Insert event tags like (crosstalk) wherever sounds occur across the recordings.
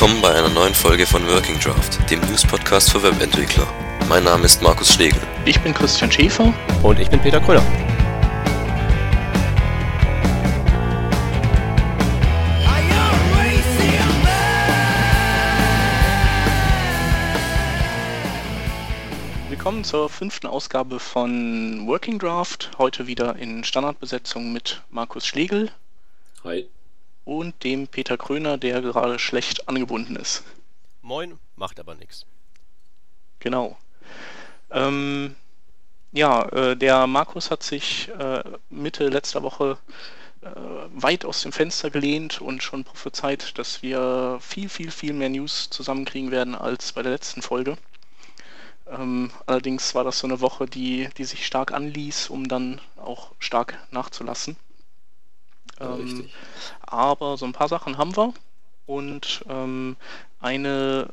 willkommen bei einer neuen Folge von Working Draft, dem News-Podcast für Webentwickler. Mein Name ist Markus Schlegel. Ich bin Christian Schäfer. Und ich bin Peter Kröller. Willkommen zur fünften Ausgabe von Working Draft. Heute wieder in Standardbesetzung mit Markus Schlegel. Hi. Und dem Peter Kröner, der gerade schlecht angebunden ist. Moin, macht aber nichts. Genau. Ähm, ja, äh, der Markus hat sich äh, Mitte letzter Woche äh, weit aus dem Fenster gelehnt und schon prophezeit, dass wir viel, viel, viel mehr News zusammenkriegen werden als bei der letzten Folge. Ähm, allerdings war das so eine Woche, die, die sich stark anließ, um dann auch stark nachzulassen. Ja, Ähm, aber so ein paar Sachen haben wir. Und ähm, eine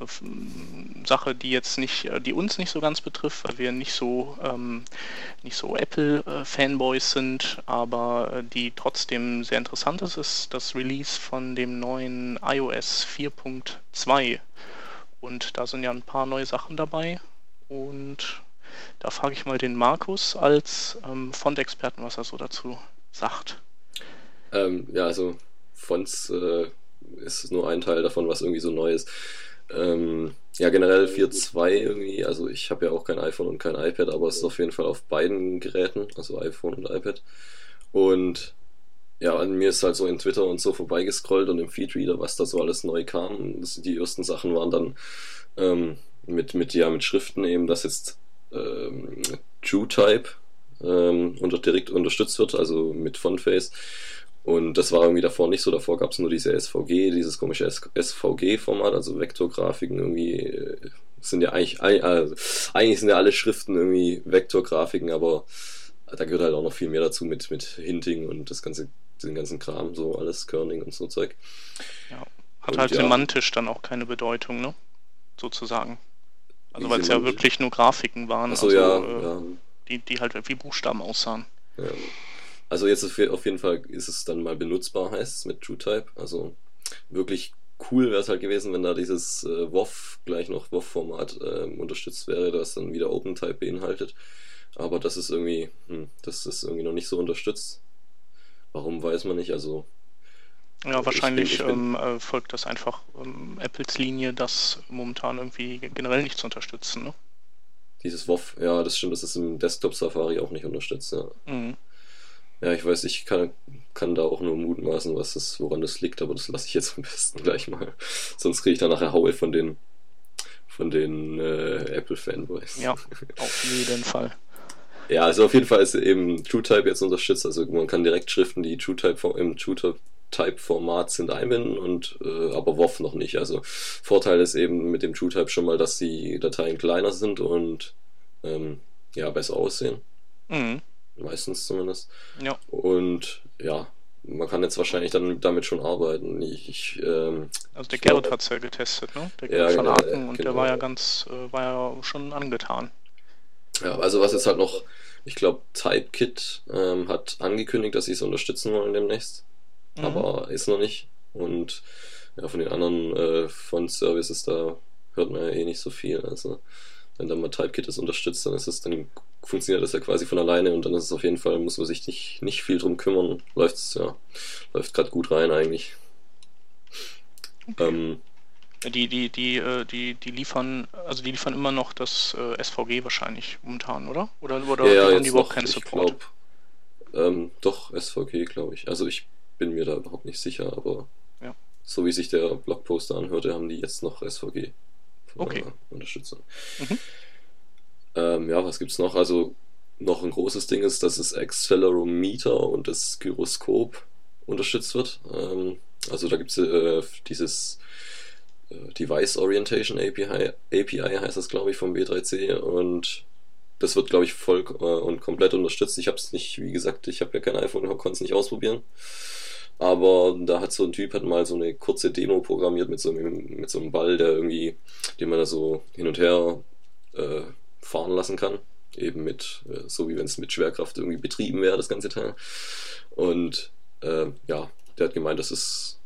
Sache, die jetzt nicht, äh, die uns nicht so ganz betrifft, weil wir nicht so ähm, nicht so Apple-Fanboys sind, aber äh, die trotzdem sehr interessant ist, ist das Release von dem neuen iOS 4.2. Und da sind ja ein paar neue Sachen dabei. Und da frage ich mal den Markus als ähm, Font-Experten, was er so dazu sagt. Ähm, ja, also Fonts äh, ist nur ein Teil davon, was irgendwie so neu ist. Ähm, ja, generell 4.2 irgendwie, also ich habe ja auch kein iPhone und kein iPad, aber es ist auf jeden Fall auf beiden Geräten, also iPhone und iPad. Und ja, an mir ist halt so in Twitter und so vorbeigescrollt und im Feedreader, was da so alles neu kam. Das, die ersten Sachen waren dann ähm, mit, mit, ja, mit Schriften eben, dass jetzt ähm, TrueType ähm, unter, direkt unterstützt wird, also mit Fontface. Und das war irgendwie davor nicht so. Davor gab es nur diese SVG, dieses komische SVG-Format, also Vektorgrafiken irgendwie. äh, Sind ja eigentlich, ei- also, eigentlich sind ja alle Schriften irgendwie Vektorgrafiken, aber da gehört halt auch noch viel mehr dazu mit, mit Hinting und das ganze, den ganzen Kram, so alles, Kerning und so Zeug. Hat Und halt ja. semantisch dann auch keine Bedeutung, ne? Sozusagen. Also weil es ja wirklich nur Grafiken waren, Achso, also, ja, äh, ja, Die, die halt wie Buchstaben aussahen. ja. Also jetzt auf je- auf jeden Fall ist es dann mal benutzbar, heißt es, mit TrueType. Also wirklich cool wäre es halt gewesen, wenn da dieses äh, WoW gleich noch WoW-Format ähm, unterstützt wäre, das dann wieder OpenType beinhaltet. Aber das ist irgendwie, hm, das ist irgendwie noch nicht so unterstützt. Warum weiß man nicht. Also Ja, Ich wahrscheinlich bin- ich bin- ähm, äh, folgt das einfach ähm, Apples Linie, das momentan irgendwie generell nicht zu unterstützen, ne? dieses WoW, ja, das stimmt, das ist im Desktop Safari auch nicht unterstützt. Ja, Mhm. Ja ich weiß, ich kann, kann da auch nur mutmaßen, was das, woran das liegt, aber das lasse ich jetzt am besten gleich mal. (laughs) Sonst kriege ich da nachher Haue von den von den äh, Apple-Fanboys. Ja, auf jeden Fall. Ja, also auf jeden Fall ist eben TrueType jetzt unterstützt. Also man kann direkt Schriften, die TrueType im TrueType-Format sind, einbinden und äh, aber WoW noch nicht. Also Vorteil ist eben mit dem TrueType schon mal, dass die Dateien kleiner sind und ähm, ja besser aussehen, Mhm. Meistens zumindest. Ja. Und ja, man kann jetzt wahrscheinlich dann damit schon arbeiten. Ich, ich ähm, Also der Gerrit hat es ja getestet, ne? Der Ja, Gerrit von genau, äh, und genau. der war ja ganz, äh, war ja schon angetan. Ja, also was jetzt halt noch, ich glaube, TypeKit ähm, hat angekündigt, dass sie es unterstützen wollen demnächst, Mhm. aber ist noch nicht. Und ja, von den anderen äh, von Services da hört man ja eh nicht so viel. Also wenn dann mal TypeKit es unterstützt, dann ist es dann funktioniert das ja quasi von alleine und dann ist es auf jeden Fall, muss man sich nicht, nicht viel drum kümmern. Läuft's, ja, läuft gerade gut rein eigentlich. Ähm, Die, die, die, äh, die, die liefern, also die liefern immer noch das äh, SVG wahrscheinlich momentan, oder? Oder, oder ja, ja, haben die überhaupt noch, keinen ich Support? glaub, ähm, doch, SVG, glaube ich. Also ich bin mir da überhaupt nicht sicher, aber Ja. so wie sich der Blogposter anhörte, haben die jetzt noch SVG Okay. äh, Unterstützung. Mhm. Ähm, ja, was gibt's noch? Also noch ein großes Ding ist, dass das Accelerometer und das Gyroskop unterstützt wird. Ähm, also da gibt's äh, dieses äh, Device Orientation API, API heißt das, glaube ich, vom B3C und das wird, glaube ich, voll äh, und komplett unterstützt. Ich habe es nicht, wie gesagt, ich habe ja kein iPhone, konnte es nicht ausprobieren. Aber da hat so ein Typ hat mal so eine kurze Demo programmiert mit so einem, mit so einem Ball, der irgendwie, den man da so hin und her äh, fahren lassen kann. Eben mit, äh, so wie wenn es mit Schwerkraft irgendwie betrieben wäre, das ganze Teil. Und äh, ja, der hat gemeint, das ist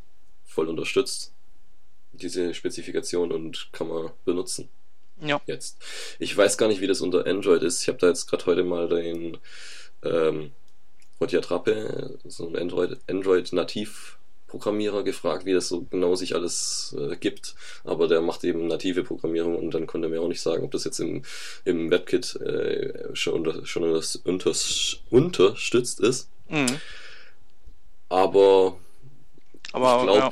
voll unterstützt. diese Spezifikation und kann man benutzen. Ja. Jetzt. Ich weiß gar nicht, wie das unter Android ist. Ich habe da jetzt gerade heute mal den ähm, Rotja Trappe, so ein Android, Android gefragt, wie das so genau sich alles äh, gibt, aber der macht eben native Programmierung und dann konnte er mir auch nicht sagen, ob das jetzt im, im WebKit äh, schon, unter, schon unters, unterstützt ist. Mhm. Aber, Aber ich glaube, ja.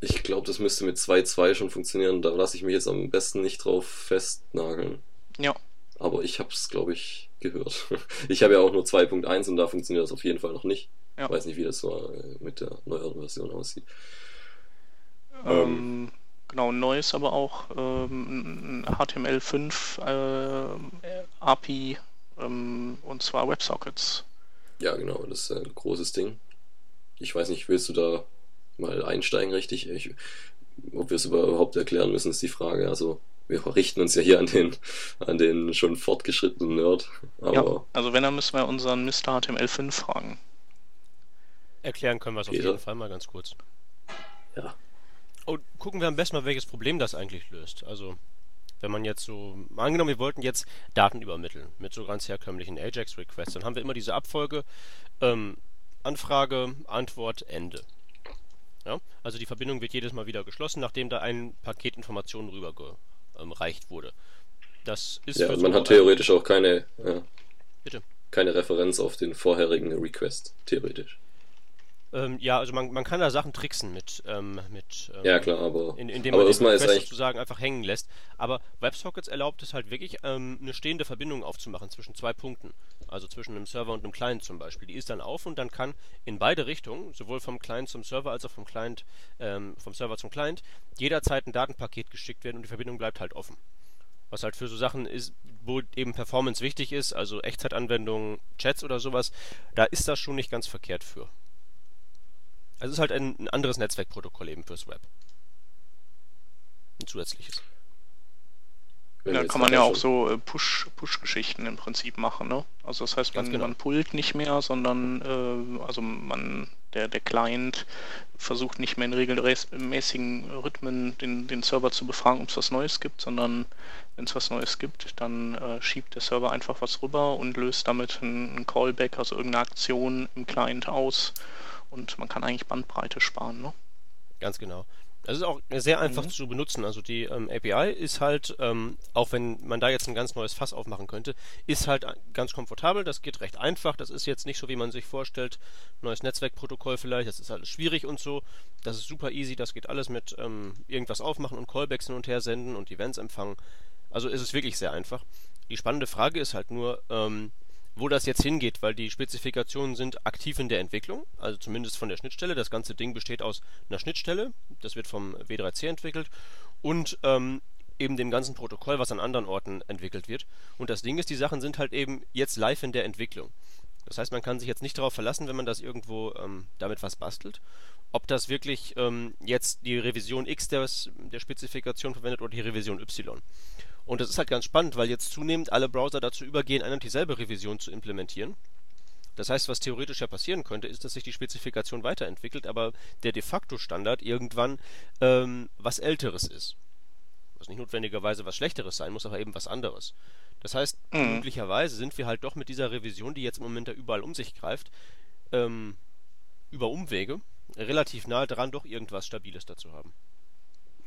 ich glaube, das müsste mit 2.2 schon funktionieren. Da lasse ich mich jetzt am besten nicht drauf festnageln. Ja. Aber ich habe es, glaube ich, gehört. (laughs) Ich habe ja auch nur 2.1 und da funktioniert das auf jeden Fall noch nicht. Ja. Ich weiß nicht, wie das so äh, mit der neueren Version aussieht. Ähm, genau, neu ist aber auch ähm, ein HTML5 äh, API ähm, und zwar WebSockets. Ja, genau, das ist ein großes Ding. Ich weiß nicht, willst du da mal einsteigen, richtig? Ich, ob wir es überhaupt erklären müssen, ist die Frage. Also, wir richten uns ja hier an den, an den schon fortgeschrittenen Nerd. Aber Ja, also wenn, dann müssen wir unseren Mr. HTML5 fragen. Erklären können wir es auf jeden Fall mal ganz kurz. ja, Und gucken wir am besten mal, welches Problem das eigentlich löst. Also, wenn man jetzt so, mal angenommen, wir wollten jetzt Daten übermitteln mit so ganz herkömmlichen Ajax-Requests, dann haben wir immer diese Abfolge ähm, Anfrage, Antwort, Ende. Ja? Also die Verbindung wird jedes Mal wieder geschlossen, nachdem da ein Paket Informationen rübergereicht wurde. Das ist ja für und so man hat ein- theoretisch auch keine, ja, Bitte. keine Referenz auf den vorherigen Request, theoretisch. Ähm, ja, also man, man kann da Sachen tricksen mit, ähm, mit ähm, Ja, klar, aber, in, indem aber man ist Request eigentlich, sozusagen einfach hängen lässt. Aber WebSockets erlaubt es halt wirklich, ähm, eine stehende Verbindung aufzumachen zwischen zwei Punkten. Also zwischen einem Server und einem Client zum Beispiel. Die ist dann auf und dann kann in beide Richtungen, sowohl vom Client zum Server als auch vom Client, ähm, vom Server zum Client, jederzeit ein Datenpaket geschickt werden und die Verbindung bleibt halt offen. Was halt für so Sachen ist, wo eben Performance wichtig ist, also Echtzeitanwendungen, Chats oder sowas, da ist das schon nicht ganz verkehrt für. Also es ist halt ein, ein anderes Netzwerkprotokoll eben fürs Web. Ein zusätzliches. wenn Da kann man ja auch so äh, Push, Push-Geschichten im Prinzip machen, ne? Also das heißt, man, genau. man pullt nicht mehr, sondern äh, also man der, der Client versucht nicht mehr in regelmäßigen Rhythmen den, den Server zu befragen, ob es was Neues gibt, sondern wenn es was Neues gibt, dann äh, schiebt der Server einfach was rüber und löst damit einen, einen Callback, also irgendeine Aktion im Client aus und man kann eigentlich Bandbreite sparen, ne? Ganz genau. Das ist auch sehr einfach Mhm. zu benutzen. Also die ähm, API ist halt, ähm, auch wenn man da jetzt ein ganz neues Fass aufmachen könnte, ist halt ganz komfortabel. Das geht recht einfach. Das ist jetzt nicht so, wie man sich vorstellt, neues Netzwerkprotokoll vielleicht. Das ist alles schwierig und so. Das ist super easy. Das geht alles mit ähm, irgendwas aufmachen und Callbacks hin und her senden und Events empfangen. Also ist es wirklich sehr einfach. Die spannende Frage ist halt nur, ähm, wo das jetzt hingeht, weil die Spezifikationen sind aktiv in der Entwicklung, also zumindest von der Schnittstelle. Das ganze Ding besteht aus einer Schnittstelle, das wird vom W3C entwickelt, und ähm, eben dem ganzen Protokoll, was an anderen Orten entwickelt wird. Und das Ding ist, die Sachen sind halt eben jetzt live in der Entwicklung. Das heißt, man kann sich jetzt nicht darauf verlassen, wenn man das irgendwo ähm, damit was bastelt, ob das wirklich ähm, jetzt die Revision X des, der Spezifikation verwendet oder die Revision Y. Und das ist halt ganz spannend, weil jetzt zunehmend alle Browser dazu übergehen, eine und dieselbe Revision zu implementieren. Das heißt, was theoretisch ja passieren könnte, ist, dass sich die Spezifikation weiterentwickelt, aber der de facto Standard irgendwann ähm, was Älteres ist. Was nicht notwendigerweise was Schlechteres sein muss, aber eben was anderes. Das heißt, Mhm. möglicherweise sind wir halt doch mit dieser Revision, die jetzt im Moment da überall um sich greift, ähm, über Umwege relativ nahe dran, doch irgendwas Stabiles dazu haben.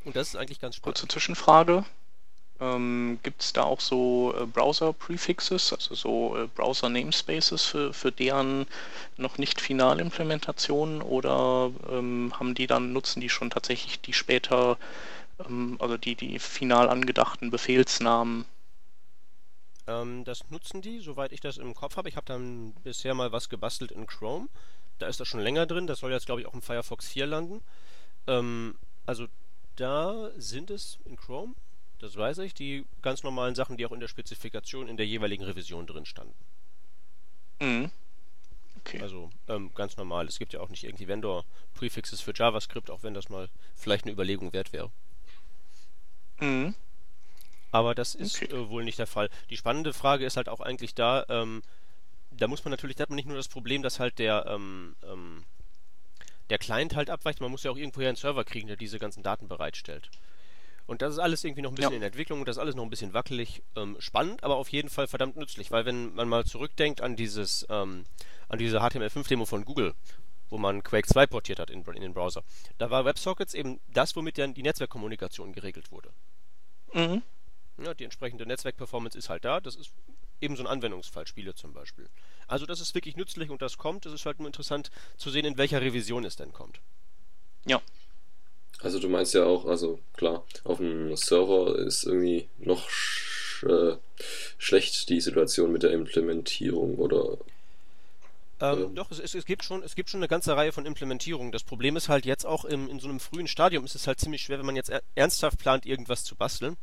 Und das ist eigentlich ganz spannend. Kurze Zwischenfrage. Ähm, Gibt es da auch so äh, Browser-Prefixes, also so äh, Browser-Namespaces für, für deren noch nicht finale Implementation oder ähm, haben die dann, nutzen die schon tatsächlich die später, ähm, also die, die final angedachten Befehlsnamen? Ähm, das nutzen die, soweit ich das im Kopf habe. Ich habe dann bisher mal was gebastelt in Chrome. Da ist das schon länger drin. Das soll jetzt, glaube ich, auch im Firefox 4 landen. Ähm, also da sind es in Chrome, das weiß ich, die ganz normalen Sachen, die auch in der Spezifikation in der jeweiligen Revision drin standen. Mhm. Okay. Also ähm, ganz normal. Es gibt ja auch nicht irgendwie Vendor-Prefixes für JavaScript, auch wenn das mal vielleicht eine Überlegung wert wäre. Mhm. Aber das ist Okay. äh, wohl nicht der Fall. Die spannende Frage ist halt auch eigentlich da, ähm, da muss man natürlich, da hat man nicht nur das Problem, dass halt der, ähm, ähm, der Client halt abweicht. Man muss ja auch irgendwoher einen Server kriegen, der diese ganzen Daten bereitstellt. Und das ist alles irgendwie noch ein bisschen ja. in Entwicklung und das ist alles noch ein bisschen wackelig. Ähm, spannend, aber auf jeden Fall verdammt nützlich, weil wenn man mal zurückdenkt an dieses, ähm, an diese HTML5-Demo von Google, wo man Quake 2 portiert hat in, in, den Browser, da war WebSockets eben das, womit dann die Netzwerkkommunikation geregelt wurde. Mhm. Ja, die entsprechende Netzwerkperformance ist halt da. Das ist eben so ein Anwendungsfall, Spiele zum Beispiel. Also das ist wirklich nützlich und das kommt. Es ist halt nur interessant zu sehen, in welcher Revision es denn kommt. Ja, also du meinst ja auch, also klar, auf dem Server ist irgendwie noch sch äh, schlecht die Situation mit der Implementierung oder ähm. Doch, es, es, es, gibt schon, es gibt schon eine ganze Reihe von Implementierungen. Das Problem ist halt jetzt auch im, in so einem frühen Stadium ist es halt ziemlich schwer, wenn man jetzt ernsthaft plant, irgendwas zu basteln.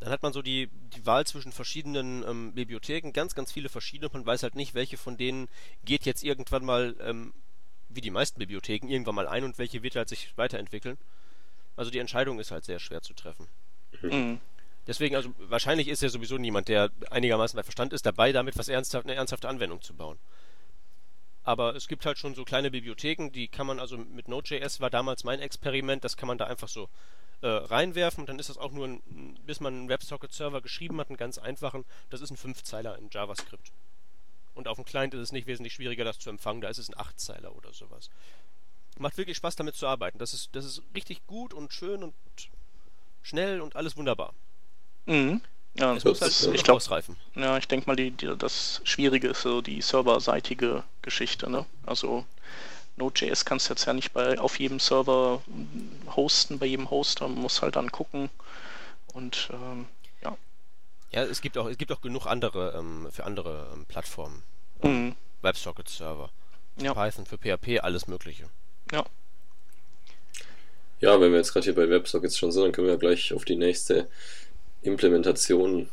Dann hat man so die, die Wahl zwischen verschiedenen ähm, Bibliotheken, ganz, ganz viele verschiedene. Man weiß halt nicht, welche von denen geht jetzt irgendwann mal ähm, wie die meisten Bibliotheken, irgendwann mal ein und welche wird halt sich weiterentwickeln. Also die Entscheidung ist halt sehr schwer zu treffen. Mhm. Deswegen, also wahrscheinlich ist ja sowieso niemand, der einigermaßen bei Verstand ist, dabei, damit was ernsthaft, eine ernsthafte Anwendung zu bauen. Aber es gibt halt schon so kleine Bibliotheken, die kann man also mit Node.js war damals mein Experiment, das kann man da einfach so äh, reinwerfen und dann ist das auch nur ein, bis man einen WebSocket-Server geschrieben hat, einen ganz einfachen, das ist ein Fünfzeiler in JavaScript. Und auf dem Client ist es nicht wesentlich schwieriger, das zu empfangen. Da ist es ein Achtzeiler oder sowas. Macht wirklich Spaß, damit zu arbeiten. Das ist, das ist richtig gut und schön und schnell und alles wunderbar. Mhm. Ja, das muss halt ich glaub, ausreifen. Ja, ich denke mal, die, die, das Schwierige ist so die serverseitige Geschichte. Ne? Also Node.js kannst du jetzt ja nicht bei, auf jedem Server hosten, bei jedem Hoster. Man muss halt dann gucken. Und ähm, ja, es gibt auch, es gibt auch genug andere ähm, für andere ähm, Plattformen. Ähm, mhm. WebSocket-Server. Ja. Python für PHP, alles Mögliche. Ja. Ja, wenn wir jetzt gerade hier bei WebSockets schon sind, dann können wir ja gleich auf die nächste Implementation,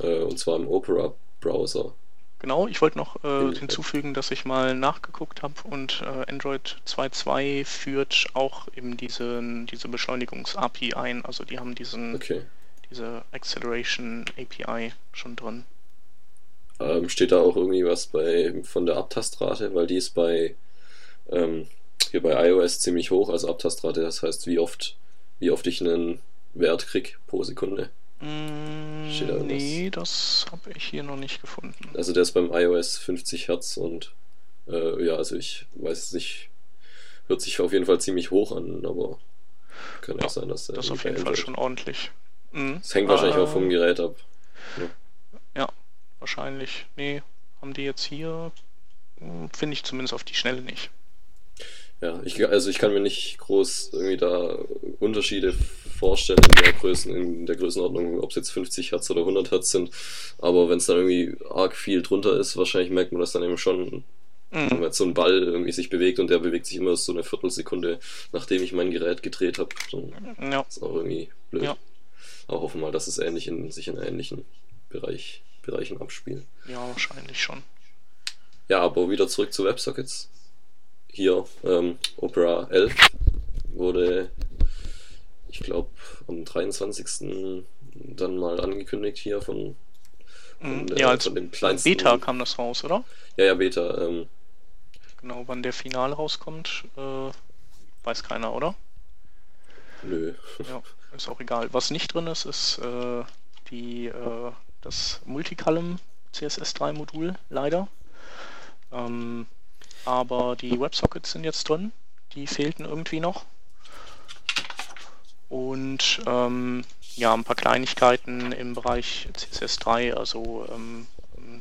äh, und zwar im Opera-Browser. Genau, ich wollte noch äh, hinzufügen, dass ich mal nachgeguckt habe und äh, Android 2.2 führt auch eben diese, diese Beschleunigungs-API ein. Also die haben diesen okay diese Acceleration API schon drin. Ähm, steht da auch irgendwie was bei von der Abtastrate, weil die ist bei ähm, hier bei iOS ziemlich hoch, also Abtastrate, das heißt, wie oft, wie oft ich einen Wert krieg pro Sekunde. Mm, steht da nee, das habe ich hier noch nicht gefunden. Also der ist beim iOS 50 Hertz und äh, ja, also ich weiß es nicht, hört sich auf jeden Fall ziemlich hoch an, aber kann ja, auch sein, dass der das ist auf jeden Fall schon ordentlich. Mhm. Das hängt wahrscheinlich äh, auch vom ähm, Gerät ab. Ja. ja, wahrscheinlich. Nee, haben die jetzt hier, hm, finde ich zumindest auf die Schnelle nicht. Ja, ich, also ich kann mir nicht groß irgendwie da Unterschiede vorstellen in der, Größen, in der Größenordnung, ob es jetzt 50 Hertz oder 100 Hertz sind. Aber wenn es dann irgendwie arg viel drunter ist, wahrscheinlich merkt man das dann eben schon, mhm. wenn jetzt so ein Ball irgendwie sich bewegt und der bewegt sich immer so eine Viertelsekunde, nachdem ich mein Gerät gedreht habe. Ja. Ist auch irgendwie blöd. Ja. Aber hoffen wir mal, dass es ähnlich in, sich in ähnlichen Bereich, Bereichen abspielt. Ja, wahrscheinlich schon. Ja, aber wieder zurück zu WebSockets. Hier, ähm, Opera 11 wurde, ich glaube, am 23. dann mal angekündigt hier von, von, mhm, ja, als von dem kleinsten. Beta kam das raus, oder? Ja, ja, Beta. Ähm, genau, wann der Finale rauskommt, äh, weiß keiner, oder? Nö. Ja. (laughs) ist auch egal. Was nicht drin ist, ist äh, die, äh, das Multicolumn CSS3 Modul, leider. Ähm, aber die WebSockets sind jetzt drin. Die fehlten irgendwie noch. Und ähm, ja, ein paar Kleinigkeiten im Bereich CSS3, also ähm,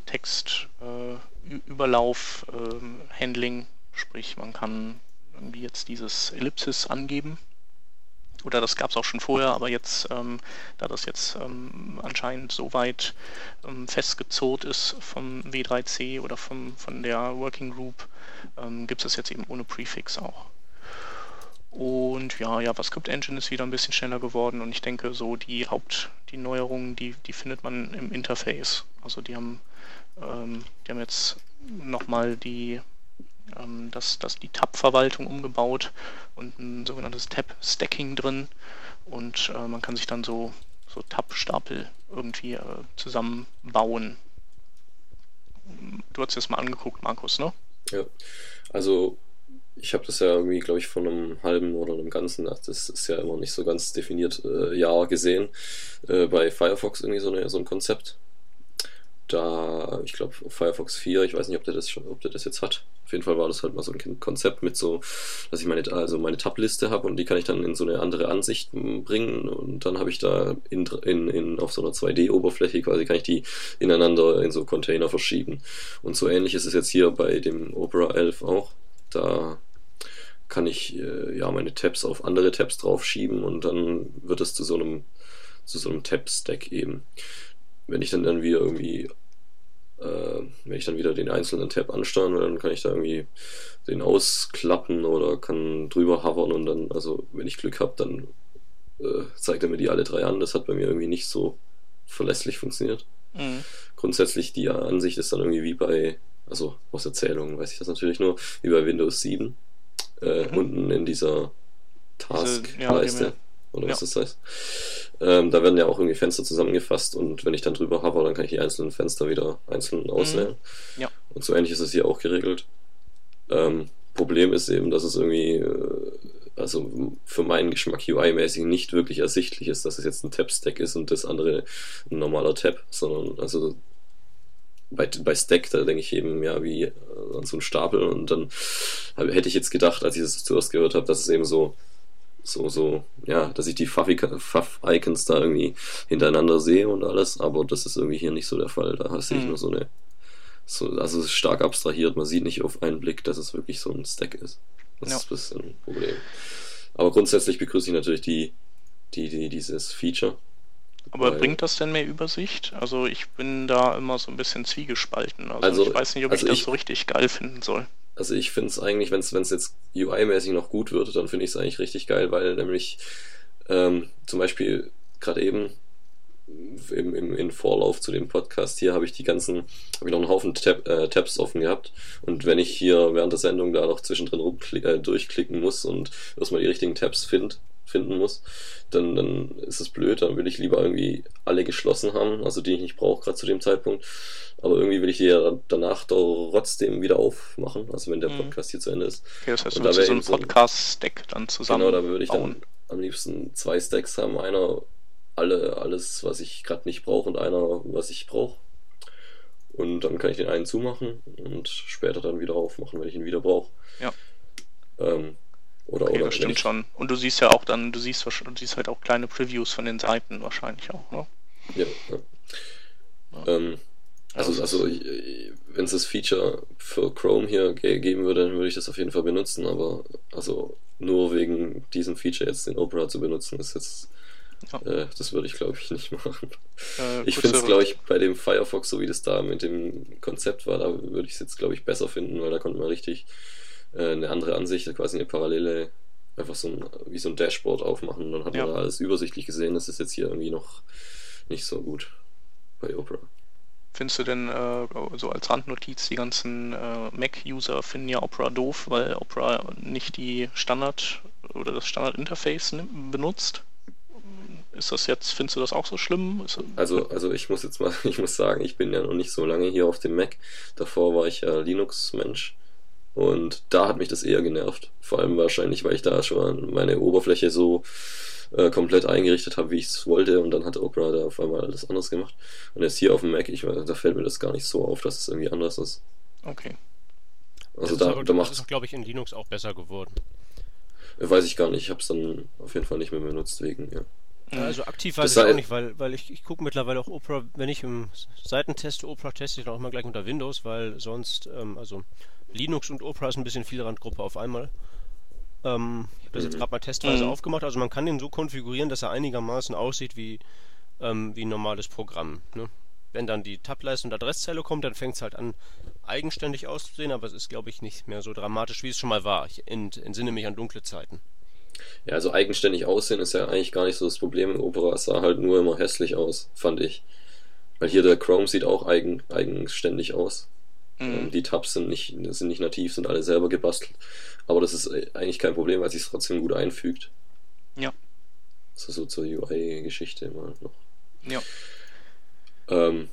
Textüberlauf, äh, Handling, sprich man kann irgendwie jetzt dieses Ellipsis angeben oder das gab es auch schon vorher, aber jetzt, ähm, da das jetzt ähm, anscheinend so weit ähm, festgezurrt ist vom W3C oder vom, von der Working Group, ähm, gibt es das jetzt eben ohne Prefix auch. Und ja, JavaScript Engine ist wieder ein bisschen schneller geworden und ich denke, so die Haupt, die Neuerungen, die, die findet man im Interface. Also die haben, ähm, die haben jetzt nochmal die ähm, das, das die Tab-Verwaltung umgebaut und ein sogenanntes Tab-Stacking drin und äh, man kann sich dann so, so Tab-Stapel irgendwie äh, zusammenbauen. Du hast es mal angeguckt, Markus, ne? Ja, also ich habe das ja irgendwie, glaube ich, von einem halben oder einem ganzen, das ist ja immer nicht so ganz definiert, äh, Jahr gesehen, äh, bei Firefox irgendwie so, eine, so ein Konzept. Da, ich glaube, Firefox 4, ich weiß nicht, ob der das schon, ob der das jetzt hat. Auf jeden Fall war das halt mal so ein Konzept mit so, dass ich meine, also meine Tab-Liste habe und die kann ich dann in so eine andere Ansicht bringen und dann habe ich da in, in, in, auf so einer 2D-Oberfläche quasi kann ich die ineinander in so Container verschieben. Und so ähnlich ist es jetzt hier bei dem Opera 11 auch. Da kann ich äh, ja meine Tabs auf andere Tabs draufschieben und dann wird es zu so einem zu so einem Tab-Stack eben. Wenn ich dann dann wieder irgendwie äh, wenn ich dann wieder den einzelnen Tab ansteuern will, dann kann ich da irgendwie den ausklappen oder kann drüber hovern und dann, also wenn ich Glück habe, dann äh, zeigt er mir die alle drei an. Das hat bei mir irgendwie nicht so verlässlich funktioniert. Mhm. Grundsätzlich die Ansicht ist dann irgendwie wie bei, also aus Erzählungen weiß ich das natürlich nur, wie bei Windows 7 äh, mhm. unten in dieser Task-Leiste. Oder ja. was das heißt. Ähm, da werden ja auch irgendwie Fenster zusammengefasst und wenn ich dann drüber habe, dann kann ich die einzelnen Fenster wieder einzeln mhm. auswählen. Mhm. Ja. Und so ähnlich ist es hier auch geregelt. Ähm, Problem ist eben, dass es irgendwie, äh, also für meinen Geschmack UI-mäßig nicht wirklich ersichtlich ist, dass es jetzt ein Tab-Stack ist und das andere ein normaler Tab, sondern also bei, bei Stack, da denke ich eben, ja, wie äh, an so einen Stapel und dann hätte ich jetzt gedacht, als ich das zuerst gehört habe, dass es eben so, so, so, ja, dass ich die Pfaff-Icons da irgendwie hintereinander sehe und alles, aber das ist irgendwie hier nicht so der Fall. Da sehe ich mhm. nur so eine, so, also es ist stark abstrahiert, man sieht nicht auf einen Blick, dass es wirklich so ein Stack ist. Das ja. ist ein bisschen ein Problem. Aber grundsätzlich begrüße ich natürlich die, die, die, dieses Feature. Aber Weil, bringt das denn mehr Übersicht? Also ich bin da immer so ein bisschen zwiegespalten. Also, also ich weiß nicht, ob also ich das ich, so richtig geil finden soll. Also ich finde es eigentlich, wenn es jetzt UI-mäßig noch gut wird, dann finde ich es eigentlich richtig geil, weil nämlich ähm, zum Beispiel gerade eben im, im, im Vorlauf zu dem Podcast hier habe ich die ganzen, habe ich noch einen Haufen Tab, äh, Tabs offen gehabt. Und wenn ich hier während der Sendung da noch zwischendrin rumklick, äh, durchklicken muss und erstmal die richtigen Tabs finde, finden muss, dann, dann ist es blöd, dann will ich lieber irgendwie alle geschlossen haben, also die ich nicht brauche gerade zu dem Zeitpunkt. Aber irgendwie will ich die ja danach trotzdem wieder aufmachen, also wenn der mhm. Podcast hier zu Ende ist. Okay, das heißt, du willst so einen Podcast-Stack dann zusammen Genau, da würde ich dann am liebsten zwei Stacks haben. Einer alle, alles, was ich gerade nicht brauche und einer, was ich brauche. Und dann kann ich den einen zumachen und später dann wieder aufmachen, wenn ich ihn wieder brauche. Ja. Ähm, oder, okay, oder das stimmt schon. Und du siehst ja auch dann, du siehst, du siehst halt auch kleine Previews von den Seiten wahrscheinlich auch, ne? Ja. ja. ja. Ähm, also, also wenn es das Feature für Chrome hier geben würde, dann würde ich das auf jeden Fall benutzen, aber also nur wegen diesem Feature jetzt den Opera zu benutzen, ist jetzt ja. Äh, das würde ich, glaube ich, nicht machen. Äh, ich finde es, glaube ich, bei dem Firefox, so wie das da mit dem Konzept war, da würde ich es jetzt, glaube ich, besser finden, weil da konnte man richtig äh, eine andere Ansicht, quasi eine parallele, einfach so ein, wie so ein Dashboard aufmachen und dann hat ja. man alles übersichtlich gesehen. Das ist jetzt hier irgendwie noch nicht so gut bei Opera. Findest du denn äh, so als Randnotiz, die ganzen äh, Mac-User finden ja Opera doof, weil Opera nicht die Standard oder das Standard-Interface benutzt? Ist das jetzt, findest du das auch so schlimm? also, also ich muss jetzt mal, (laughs) ich muss sagen, ich bin ja noch nicht so lange hier auf dem Mac. Davor war ich ja Linux-Mensch. Und da hat mich das eher genervt. Vor allem wahrscheinlich, weil ich da schon meine Oberfläche so äh, komplett eingerichtet habe, wie ich es wollte. Und dann hat Opera da auf einmal alles anders gemacht. Und jetzt hier auf dem Mac, ich, da fällt mir das gar nicht so auf, dass es irgendwie anders ist. Okay. Also das da, da macht ist, glaube ich, in Linux auch besser geworden. Weiß ich gar nicht. Ich habe es dann auf jeden Fall nicht mehr benutzt wegen, ja. Also aktiv weiß das ich auch nicht, weil, weil ich, ich gucke mittlerweile auch Opera, wenn ich im Seiten teste, Opera teste ich dann auch mal gleich unter Windows, weil sonst, ähm, also Linux und Opera ist ein bisschen viel Randgruppe auf einmal. Ähm, ich habe das jetzt gerade mal testweise mhm. aufgemacht. Also man kann den so konfigurieren, dass er einigermaßen aussieht wie, ähm, wie ein normales Programm. Ne? Wenn dann die Tableiste und Adresszeile kommt, dann fängt es halt an, eigenständig auszusehen, aber es ist, glaube ich, nicht mehr so dramatisch, wie es schon mal war. Ich entsinne mich an dunkle Zeiten. Ja, also eigenständig aussehen ist ja eigentlich gar nicht so das Problem in Opera. Es sah halt nur immer hässlich aus, fand ich. Weil hier der Chrome sieht auch eigen, eigenständig aus. Mhm. Ähm, die Tabs sind nicht, sind nicht nativ, sind alle selber gebastelt. Aber das ist eigentlich kein Problem, weil es sich trotzdem gut einfügt. Ja. Das ist so zur UI-Geschichte immer noch. Ja. Ähm,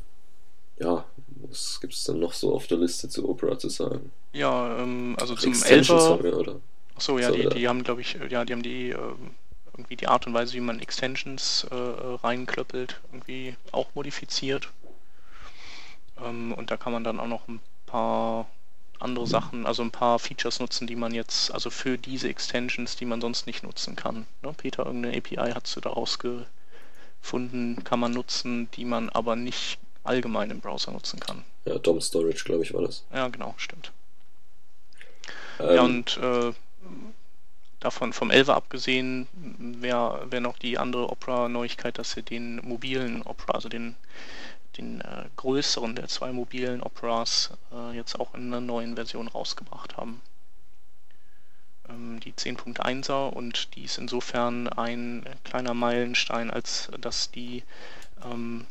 ja, was gibt es denn noch so auf der Liste zu Opera zu sagen? Ja, ähm, also zum 11er. haben wir, oder? Achso, ja, So, die, ja. die haben, glaube ich, ja, die haben die ähm, irgendwie die Art und Weise, wie man Extensions äh, äh, reinklöppelt, irgendwie auch modifiziert. Ähm, und da kann man dann auch noch ein paar andere Sachen, also ein paar Features nutzen, die man jetzt, also für diese Extensions, die man sonst nicht nutzen kann. Ne? Peter, irgendeine API hast du da rausgefunden, kann man nutzen, die man aber nicht allgemein im Browser nutzen kann. Ja, DOM Storage, glaube ich, war das. Ja, genau, stimmt. Ähm, Ja, und äh, davon vom 11 abgesehen wäre wär noch die andere Opera-Neuigkeit, dass sie den mobilen Opera, also den, den äh, größeren der zwei mobilen Operas, äh, jetzt auch in einer neuen Version rausgebracht haben. Ähm, die 10.1er und die ist insofern ein kleiner Meilenstein, als dass die ähm,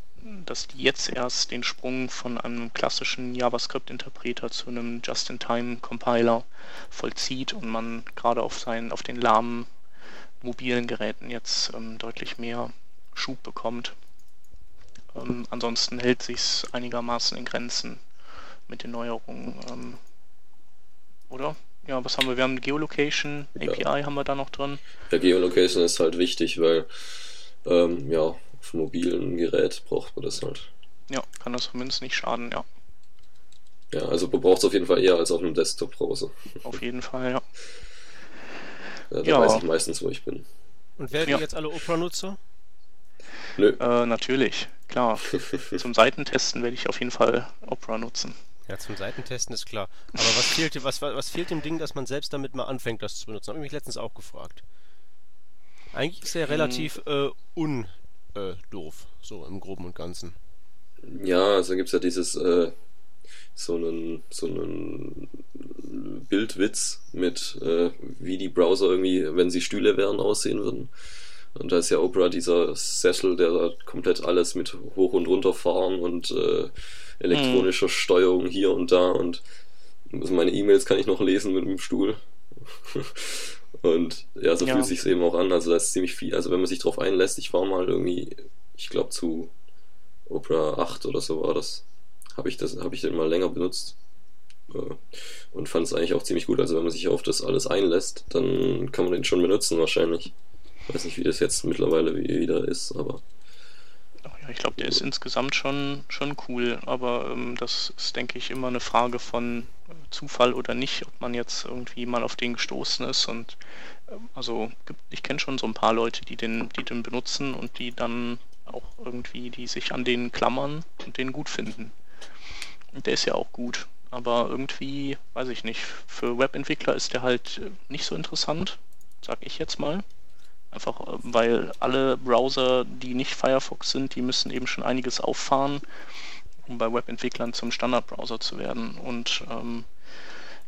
dass die jetzt erst den Sprung von einem klassischen JavaScript-Interpreter zu einem Just-in-Time-Compiler vollzieht und man gerade auf seinen, auf den lahmen mobilen Geräten jetzt ähm, deutlich mehr Schub bekommt. Ähm, ansonsten hält sich's einigermaßen in Grenzen mit den Neuerungen. Ähm, oder? Ja, was haben wir? Wir haben Geolocation, Ja. API haben wir da noch drin. Ja, Geolocation ist halt wichtig, weil ähm, ja, auf einem mobilen Gerät braucht man das halt. Ja, kann das zumindest nicht schaden, ja. Ja, also man braucht es auf jeden Fall eher als auf einem Desktop-Browser. Auf jeden Fall, ja. Ja, da Ja. weiß ich meistens, wo ich bin. Und werden Ja. die jetzt alle Opera-Nutzer? Nö. Äh, natürlich, klar. (laughs) Zum Seitentesten werde ich auf jeden Fall Opera nutzen. Ja, zum Seitentesten ist klar. Aber was fehlt, was, was fehlt dem Ding, dass man selbst damit mal anfängt, das zu benutzen? Habe ich mich letztens auch gefragt. Eigentlich ist er relativ äh, un äh, doof, so im Groben und Ganzen. Ja, also gibt's ja dieses, äh, so einen, so einen Bildwitz mit, äh, wie die Browser irgendwie, wenn sie Stühle wären, aussehen würden. Und da ist ja Opera dieser Sessel, der da komplett alles mit hoch und runter fahren und äh, elektronischer Steuerung hier und da und also meine E-Mails kann ich noch lesen mit dem Stuhl. (laughs) und ja, so Ja. fühlt sich's eben auch an. Also da ist ziemlich viel. Also wenn man sich drauf einlässt, ich war mal irgendwie, ich glaube zu Opera 8 oder so war das, habe ich das, habe ich den mal länger benutzt äh, und fand es eigentlich auch ziemlich gut. Also wenn man sich auf das alles einlässt, dann kann man den schon benutzen wahrscheinlich. Weiß nicht, wie das jetzt mittlerweile wie- wieder ist, aber ja, ich glaube, der ist insgesamt schon, schon cool, aber ähm, das ist, denke ich, immer eine Frage von äh, Zufall oder nicht, ob man jetzt irgendwie mal auf den gestoßen ist und ähm, also ich kenne schon so ein paar Leute, die den, die den benutzen und die dann auch irgendwie, die sich an den klammern und den gut finden. Und der ist ja auch gut, aber irgendwie, weiß ich nicht, für Webentwickler ist der halt äh, nicht so interessant, sag ich jetzt mal. Einfach äh, weil alle Browser, die nicht Firefox sind, die müssen eben schon einiges auffahren, um bei Webentwicklern zum Standardbrowser zu werden. Und ähm,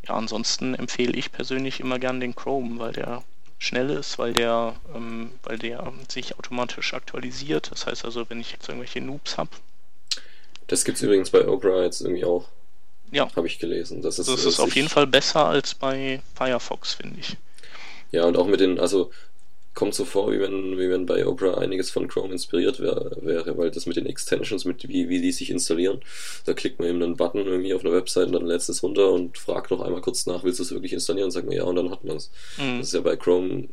ja, ansonsten empfehle ich persönlich immer gern den Chrome, weil der schnell ist, weil der, ähm, weil der sich automatisch aktualisiert. Das heißt also, wenn ich jetzt irgendwelche Noobs habe, das gibt's übrigens bei Opera jetzt irgendwie auch, ja, habe ich gelesen. Das ist, das äh, ist auf jeden Fall besser als bei Firefox, finde ich. Ja, und auch mit den, also kommt so vor, wie wenn, wie wenn bei Opera einiges von Chrome inspiriert wär, wäre, weil das mit den Extensions, mit wie, wie die sich installieren, da klickt man eben einen Button irgendwie auf einer Website und dann lädt es runter und fragt noch einmal kurz nach, willst du es wirklich installieren? Und sagt man ja und dann hat man es. Mhm. Das ist ja bei Chrome,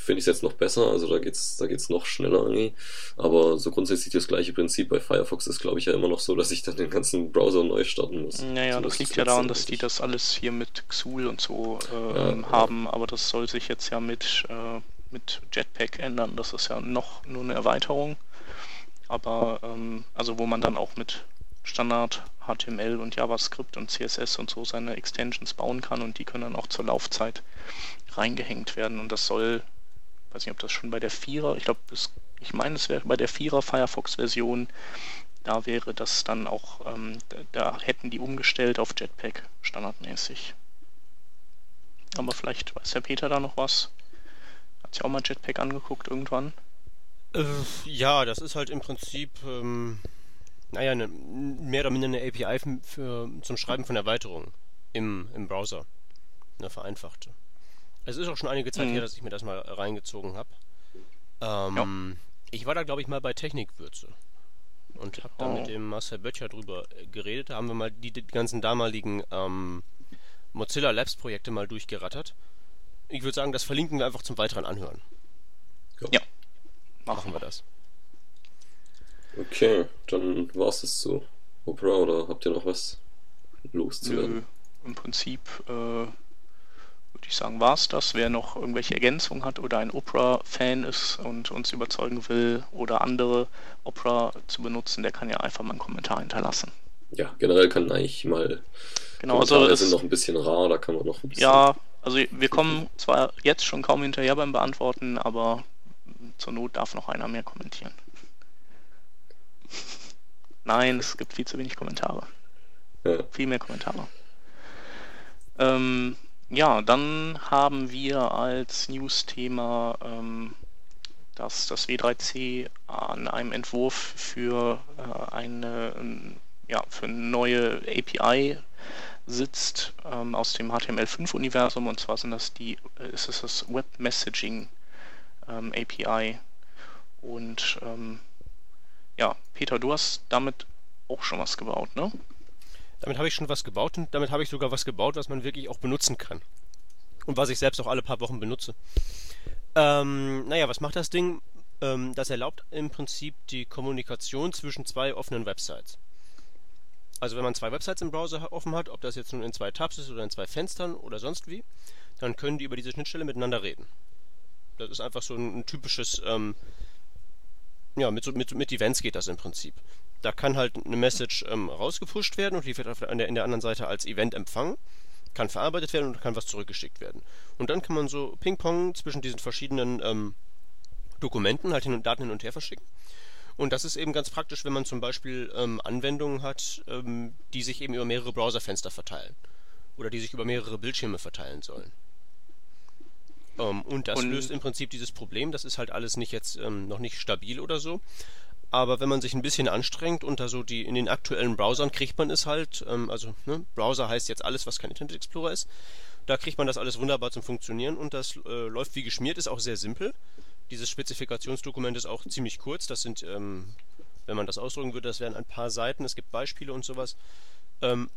finde ich es jetzt noch besser, also da geht's, da geht's noch schneller irgendwie. Aber so grundsätzlich das gleiche Prinzip. Bei Firefox ist, glaube ich, ja immer noch so, dass ich dann den ganzen Browser neu starten muss. Naja, So das liegt ja daran, dass die das alles hier mit Xul und so äh, Ja, ähm, ja. haben, aber das soll sich jetzt ja mit, äh, mit Jetpack ändern. Das ist ja noch nur eine Erweiterung. Aber ähm, also wo man dann auch mit Standard HTML und JavaScript und CSS und so seine Extensions bauen kann und die können dann auch zur Laufzeit reingehängt werden. Und das soll, weiß nicht, ob das schon bei der Vierer, ich glaube, ich meine, es wäre bei der Vierer Firefox-Version da wäre das dann auch, ähm, da, da hätten die umgestellt auf Jetpack standardmäßig. Aber vielleicht weiß der Peter da noch was. Hat sich auch mal Jetpack angeguckt irgendwann. Äh, ja, das ist halt im Prinzip, ähm, naja, eine, mehr oder minder eine API für, zum Schreiben von Erweiterungen im, im Browser. Eine vereinfachte. Es ist auch schon einige Zeit Mhm. her, dass ich mir das mal reingezogen habe. Ähm, Ich war da, glaube ich, mal bei Technikwürze. und habe da mit dem Marcel Böttcher drüber äh, geredet. Da haben wir mal die, die ganzen damaligen ähm, Mozilla Labs Projekte mal durchgerattert. Ich würde sagen, das verlinken wir einfach zum weiteren Anhören. Ja. Machen wir das. Okay, dann war es das zu Opera oder habt ihr noch was Nö, loszuwerden? im Prinzip äh, würde ich sagen, war es das. Wer noch irgendwelche Ergänzungen hat oder ein Opera-Fan ist und uns überzeugen will oder andere Opera zu benutzen, der kann ja einfach mal einen Kommentar hinterlassen. Ja, generell kann eigentlich mal. Genau, also Kommentare es, sind noch ein bisschen rar, da kann man noch ein bisschen. ja, also wir kommen zwar jetzt schon kaum hinterher beim Beantworten, aber zur Not darf noch einer mehr kommentieren. Nein, es gibt viel zu wenig Kommentare. Ja. Viel mehr Kommentare. Ähm, ja, dann haben wir als News-Thema, ähm, dass das W3C an einem Entwurf für äh, eine ähm, ja, für eine neue API sitzt ähm, aus dem HTML5-Universum und zwar sind das die, äh, ist es das Web Messaging ähm, API. Und ähm, ja, Peter, du hast damit auch schon was gebaut, ne? Damit habe ich schon was gebaut und damit habe ich sogar was gebaut, was man wirklich auch benutzen kann. Und was ich selbst auch alle paar Wochen benutze. Ähm, naja, was macht das Ding? Ähm, das erlaubt im Prinzip die Kommunikation zwischen zwei offenen Websites. Also wenn man zwei Websites im Browser offen hat, ob das jetzt nun in zwei Tabs ist oder in zwei Fenstern oder sonst wie, dann können die über diese Schnittstelle miteinander reden. Das ist einfach so ein, ein typisches, ähm, ja, mit, mit, mit Events geht das im Prinzip. Da kann halt eine Message ähm, rausgepusht werden und die wird auf der, in der anderen Seite als Event empfangen, kann verarbeitet werden und kann was zurückgeschickt werden. Und dann kann man so Ping-Pong zwischen diesen verschiedenen ähm, Dokumenten halt hin und Daten hin und her verschicken. Und das ist eben ganz praktisch, wenn man zum Beispiel ähm, Anwendungen hat, ähm, die sich eben über mehrere Browserfenster verteilen. Oder die sich über mehrere Bildschirme verteilen sollen. Ähm, und das Und- löst im Prinzip dieses Problem. Das ist halt alles nicht jetzt ähm, noch nicht stabil oder so. Aber wenn man sich ein bisschen anstrengt da so die in den aktuellen Browsern kriegt man es halt, ähm, also ne, Browser heißt jetzt alles, was kein Internet Explorer ist. Da kriegt man das alles wunderbar zum Funktionieren und das äh, läuft wie geschmiert, ist auch sehr simpel. Dieses Spezifikationsdokument ist auch ziemlich kurz. Das sind, ähm, wenn man das ausdrücken würde, das wären ein paar Seiten. Es gibt Beispiele und sowas. Ähm,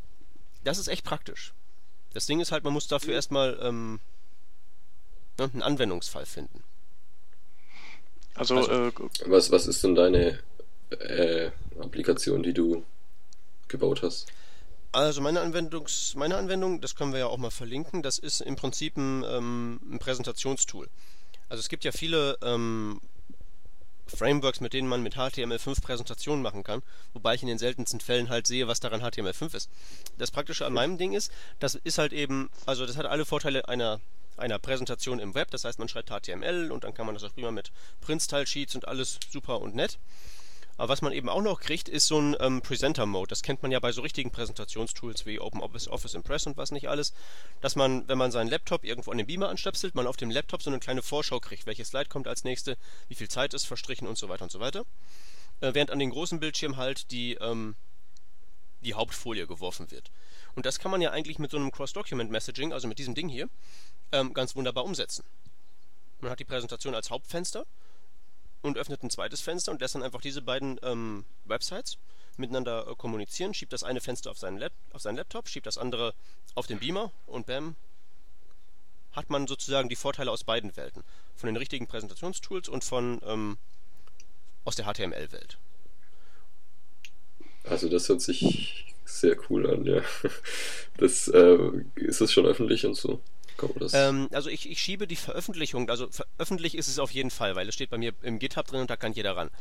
das ist echt praktisch. Das Ding ist halt, man muss dafür erstmal ähm, ne, einen Anwendungsfall finden. Also, Also- äh, Was, was ist denn deine äh, Applikation, die du gebaut hast? Also meine Anwendungs, meine Anwendung, das können wir ja auch mal verlinken, das ist im Prinzip ein, ähm, ein Präsentationstool. Also es gibt ja viele ähm, Frameworks, mit denen man mit HTML5 Präsentationen machen kann, wobei ich in den seltensten Fällen halt sehe, was daran HTML5 ist. Das Praktische an meinem Ding ist, das ist halt eben, also das hat alle Vorteile einer einer Präsentation im Web, das heißt man schreibt HTML und dann kann man das auch prima mit Print-Style-Sheets und alles super und nett. Aber was man eben auch noch kriegt, ist so ein ähm, Presenter-Mode. Das kennt man ja bei so richtigen Präsentationstools wie OpenOffice, Office Impress und was nicht alles. Dass man, wenn man seinen Laptop irgendwo an den Beamer anstöpselt, man auf dem Laptop so eine kleine Vorschau kriegt. Welches Slide kommt als nächste, wie viel Zeit ist verstrichen und so weiter und so weiter. Äh, während an den großen Bildschirm halt die, ähm, die Hauptfolie geworfen wird. Und das kann man ja eigentlich mit so einem Cross-Document-Messaging, also mit diesem Ding hier, ähm, ganz wunderbar umsetzen. Man hat die Präsentation als Hauptfenster und öffnet ein zweites Fenster und lässt dann einfach diese beiden ähm, Websites miteinander äh, kommunizieren, schiebt das eine Fenster auf seinen, auf seinen Laptop, schiebt das andere auf den Beamer und bam, hat man sozusagen die Vorteile aus beiden Welten. Von den richtigen Präsentationstools und von ähm, aus der HTML-Welt. Also das hört sich sehr cool an, ja. Das äh, ist es schon öffentlich und so. Das? Ähm, also ich, ich schiebe die Veröffentlichung, also veröffentlicht ist es auf jeden Fall, weil es steht bei mir im GitHub drin und da kann jeder ran.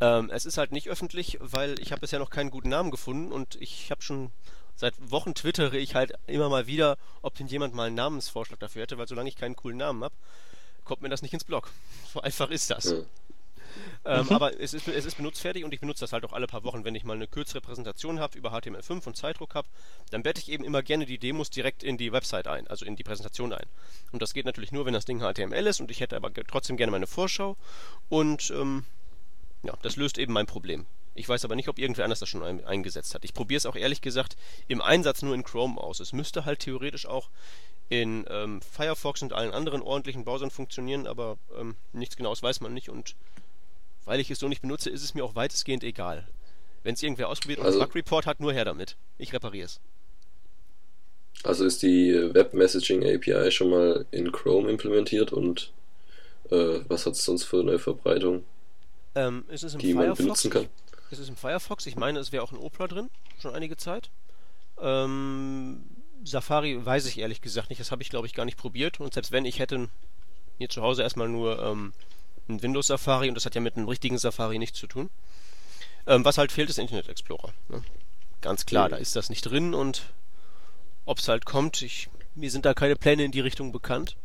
Ähm, es ist halt nicht öffentlich, weil ich habe bisher noch keinen guten Namen gefunden und ich habe schon seit Wochen twittere ich halt immer mal wieder, ob denn jemand mal einen Namensvorschlag dafür hätte, weil solange ich keinen coolen Namen habe, kommt mir das nicht ins Blog. (laughs) So einfach ist das. Ja. (laughs) Ähm, Aber es ist, es ist benutzfertig und ich benutze das halt auch alle paar Wochen, wenn ich mal eine kürzere Präsentation habe über HTML5 und Zeitdruck habe, dann bette ich eben immer gerne die Demos direkt in die Website ein, also in die Präsentation ein. Und das geht natürlich nur, wenn das Ding HTML ist und ich hätte aber trotzdem gerne meine Vorschau und ähm, ja, das löst eben mein Problem. Ich weiß aber nicht, ob irgendwer anders das schon ein, eingesetzt hat. Ich probiere es auch ehrlich gesagt im Einsatz nur in Chrome aus. Es müsste halt theoretisch auch in ähm, Firefox und allen anderen ordentlichen Browsern funktionieren, aber ähm, nichts genaues weiß man nicht und weil ich es so nicht benutze, ist es mir auch weitestgehend egal. Wenn es irgendwer ausprobiert und Also- einen Bug-Report hat, nur her damit. Ich repariere es. Also ist die Web Messaging API schon mal in Chrome implementiert und äh, was hat es sonst für eine Verbreitung, Ähm, es ist im die man Firefox. benutzen kann? Es ist im Firefox. Ich meine, es wäre auch in Opera drin, schon einige Zeit. Ähm, Safari weiß ich ehrlich gesagt nicht. Das habe ich, glaube ich, gar nicht probiert. Und selbst wenn, ich hätte hier zu Hause erstmal nur ähm, ein Windows Safari und das hat ja mit einem richtigen Safari nichts zu tun. Ähm, was halt fehlt, ist Internet Explorer. Ne? Ganz klar, Mhm. da ist das nicht drin und ob es halt kommt, ich, mir sind da keine Pläne in die Richtung bekannt.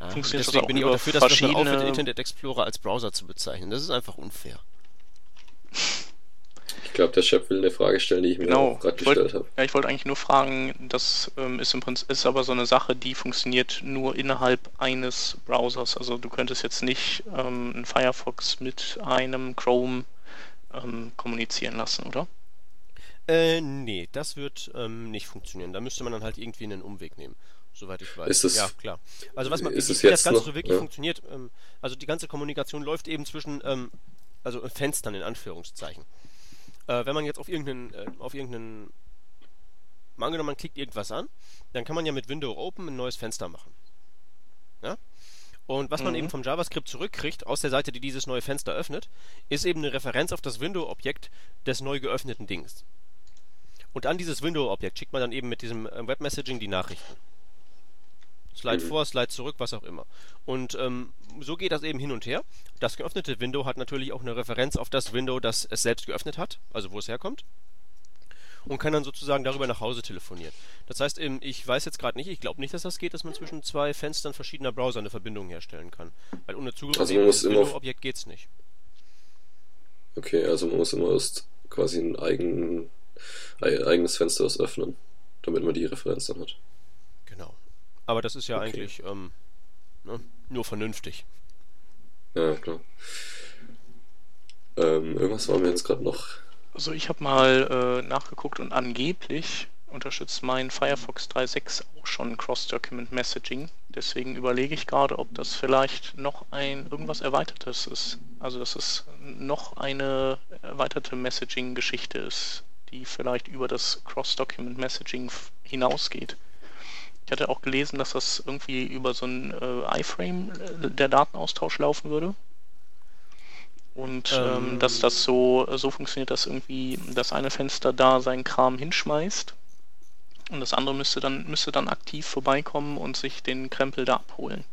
Ja, Funktioniert das deswegen bin ich auch dafür, dass man aufhört, verschiedene- Internet Explorer als Browser zu bezeichnen. Das ist einfach unfair. (laughs) Ich glaube, der Chef will eine Frage stellen, die ich mir Genau. gerade gestellt habe. Ja, ich wollte eigentlich nur fragen, das ähm, ist im Prinzip ist aber so eine Sache, die funktioniert nur innerhalb eines Browsers. Also du könntest jetzt nicht ähm, einen Firefox mit einem Chrome ähm, kommunizieren lassen, oder? Äh, nee, das wird ähm, nicht funktionieren. Da müsste man dann halt irgendwie einen Umweg nehmen, soweit ich weiß. Ist es- ja, klar. Also was man, ist wie, es wie das jetzt Ganze noch? so wirklich Ja. funktioniert, ähm, also die ganze Kommunikation läuft eben zwischen, ähm, also Fenstern in Anführungszeichen. Äh, wenn man jetzt auf irgendeinen, äh, auf irgendeinen, mal angenommen, man klickt irgendwas an, dann kann man ja mit Window Open ein neues Fenster machen. Ja? Und was man Mhm. eben vom JavaScript zurückkriegt, aus der Seite, die dieses neue Fenster öffnet, ist eben eine Referenz auf das Window-Objekt des neu geöffneten Dings. Und an dieses Window-Objekt schickt man dann eben mit diesem äh, Webmessaging die Nachrichten. Slide Mhm. vor, Slide zurück, was auch immer. Und ähm, so geht das eben hin und her. Das geöffnete Window hat natürlich auch eine Referenz auf das Window, das es selbst geöffnet hat, also wo es herkommt. Und kann dann sozusagen darüber nach Hause telefonieren. Das heißt, ähm, ich weiß jetzt gerade nicht, ich glaube nicht, dass das geht, dass man zwischen zwei Fenstern verschiedener Browser eine Verbindung herstellen kann. Weil ohne Zugriff Also auf das auf- Window-Objekt geht's nicht. Okay, also man muss immer erst quasi ein eigen, ein eigenes Fenster öffnen, damit man die Referenz dann hat. Aber das ist ja Okay. eigentlich ähm, ne, nur vernünftig. Ja, klar. Ähm, irgendwas war mir jetzt gerade noch. Also ich habe mal äh, nachgeguckt und angeblich unterstützt mein Firefox 3.6 auch schon Cross-Document Messaging. Deswegen überlege ich gerade, ob das vielleicht noch ein irgendwas Erweitertes ist. Also dass es noch eine erweiterte Messaging-Geschichte ist, die vielleicht über das Cross-Document Messaging hinausgeht. Ich hatte auch gelesen, dass das irgendwie über so ein äh, iFrame äh, der Datenaustausch laufen würde. Und ähm, Ähm. dass das so, so funktioniert, dass irgendwie das eine Fenster da seinen Kram hinschmeißt und das andere müsste dann, müsste dann aktiv vorbeikommen und sich den Krempel da abholen.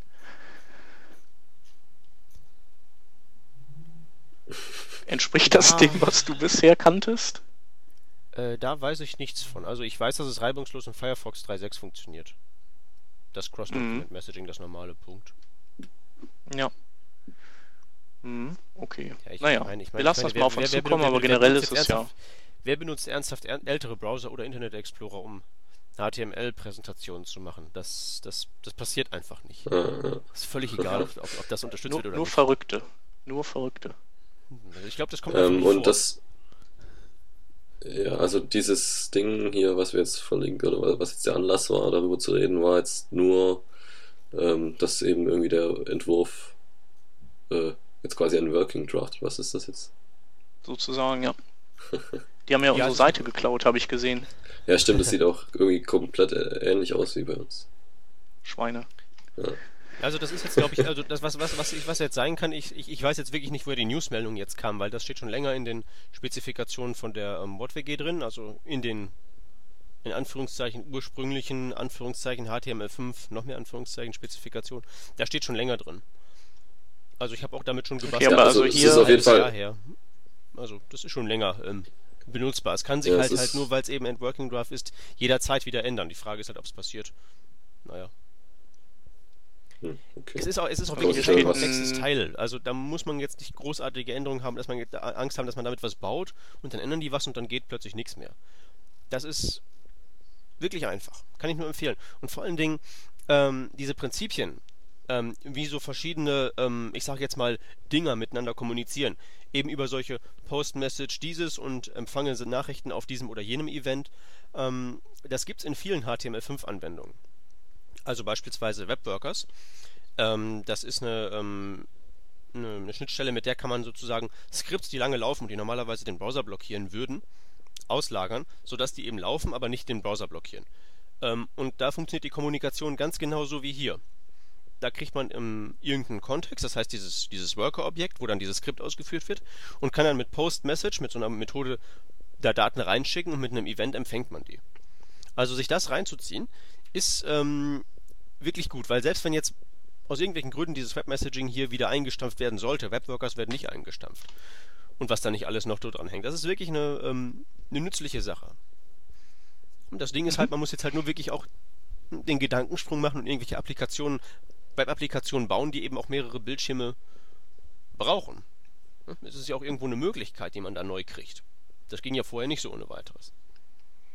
Entspricht das Ah. dem, was du bisher kanntest? Äh, da weiß ich nichts von. Also ich weiß, dass es reibungslos in Firefox 3.6 funktioniert. Das Cross-Document Messaging, das normale Punkt. Ja. Hm, okay. Ja, ich naja, meine, ich wir meine, lassen ich das meine, mal auf uns zukommen, aber generell ist es ja. Wer benutzt ernsthaft äl- ältere Browser oder Internet Explorer, um HTML-Präsentationen zu machen? Das, das, das passiert einfach nicht. Äh, äh, Ist völlig egal, ob, ob, das unterstützt Nur, wird oder nur nicht. Verrückte. Nur Verrückte. Ich glaube, das kommt einfach ähm, und vor. das. Ja, also dieses Ding hier, was wir jetzt verlinken, oder was jetzt der Anlass war, darüber zu reden, war jetzt nur, ähm, dass eben irgendwie der Entwurf äh, jetzt quasi ein Working Draft. Was ist das jetzt? Sozusagen, ja. (laughs) Die haben ja, unsere also- Seite geklaut, habe ich gesehen. Ja, stimmt, das sieht auch irgendwie komplett äh, ähnlich aus wie bei uns. Schweine. Also das ist jetzt, glaube ich, also das, was, was, was, ich, was jetzt sein kann, ich, ich, ich weiß jetzt wirklich nicht, woher die Newsmeldung jetzt kam, weil das steht schon länger in den Spezifikationen von der ähm, WordWG drin, also in den in Anführungszeichen ursprünglichen Anführungszeichen HTML5, noch mehr Anführungszeichen Spezifikationen, da steht schon länger drin. Also ich habe auch damit schon gebastelt. aber also es hier- ist auf jeden Halbes Jahr Fall. her. Also das ist schon länger ähm, benutzbar. Es kann sich Ja, halt halt nur, weil es eben ein Working Draft ist, jederzeit wieder ändern. Die Frage ist halt, ob es passiert. Naja. Hm, okay. Es ist auch, es ist auch wirklich ein komplexes Teil. Also da muss man jetzt nicht großartige Änderungen haben, dass man jetzt Angst haben, dass man damit was baut und dann ändern die was und dann geht plötzlich nichts mehr. Das ist wirklich einfach. Kann ich nur empfehlen. Und vor allen Dingen ähm, diese Prinzipien, ähm, wie so verschiedene, ähm, ich sage jetzt mal, Dinger miteinander kommunizieren. Eben über solche Post-Message dieses und empfangen sie Nachrichten auf diesem oder jenem Event. Ähm, das gibt es in vielen HTML5-Anwendungen. Also beispielsweise Webworkers. Ähm, das ist eine, ähm, eine, eine Schnittstelle, mit der kann man sozusagen Skripts, die lange laufen und die normalerweise den Browser blockieren würden, auslagern, sodass die eben laufen, aber nicht den Browser blockieren. Ähm, und da funktioniert die Kommunikation ganz genauso wie hier. Da kriegt man ähm, irgendeinen Kontext, das heißt dieses, dieses Worker-Objekt, wo dann dieses Skript ausgeführt wird, und kann dann mit Post-Message, mit so einer Methode da Daten reinschicken und mit einem Event empfängt man die. Also sich das reinzuziehen, ist ähm, wirklich gut, weil selbst wenn jetzt aus irgendwelchen Gründen dieses Webmessaging hier wieder eingestampft werden sollte, Webworkers werden nicht eingestampft. Und was da nicht alles noch dran hängt. Das ist wirklich eine, ähm, eine nützliche Sache. Und das Ding ist halt, mhm. man muss jetzt halt nur wirklich auch den Gedankensprung machen und irgendwelche Applikationen, Web-Applikationen bauen, die eben auch mehrere Bildschirme brauchen. Es ist ja auch irgendwo eine Möglichkeit, die man da neu kriegt. Das ging ja vorher nicht so ohne weiteres.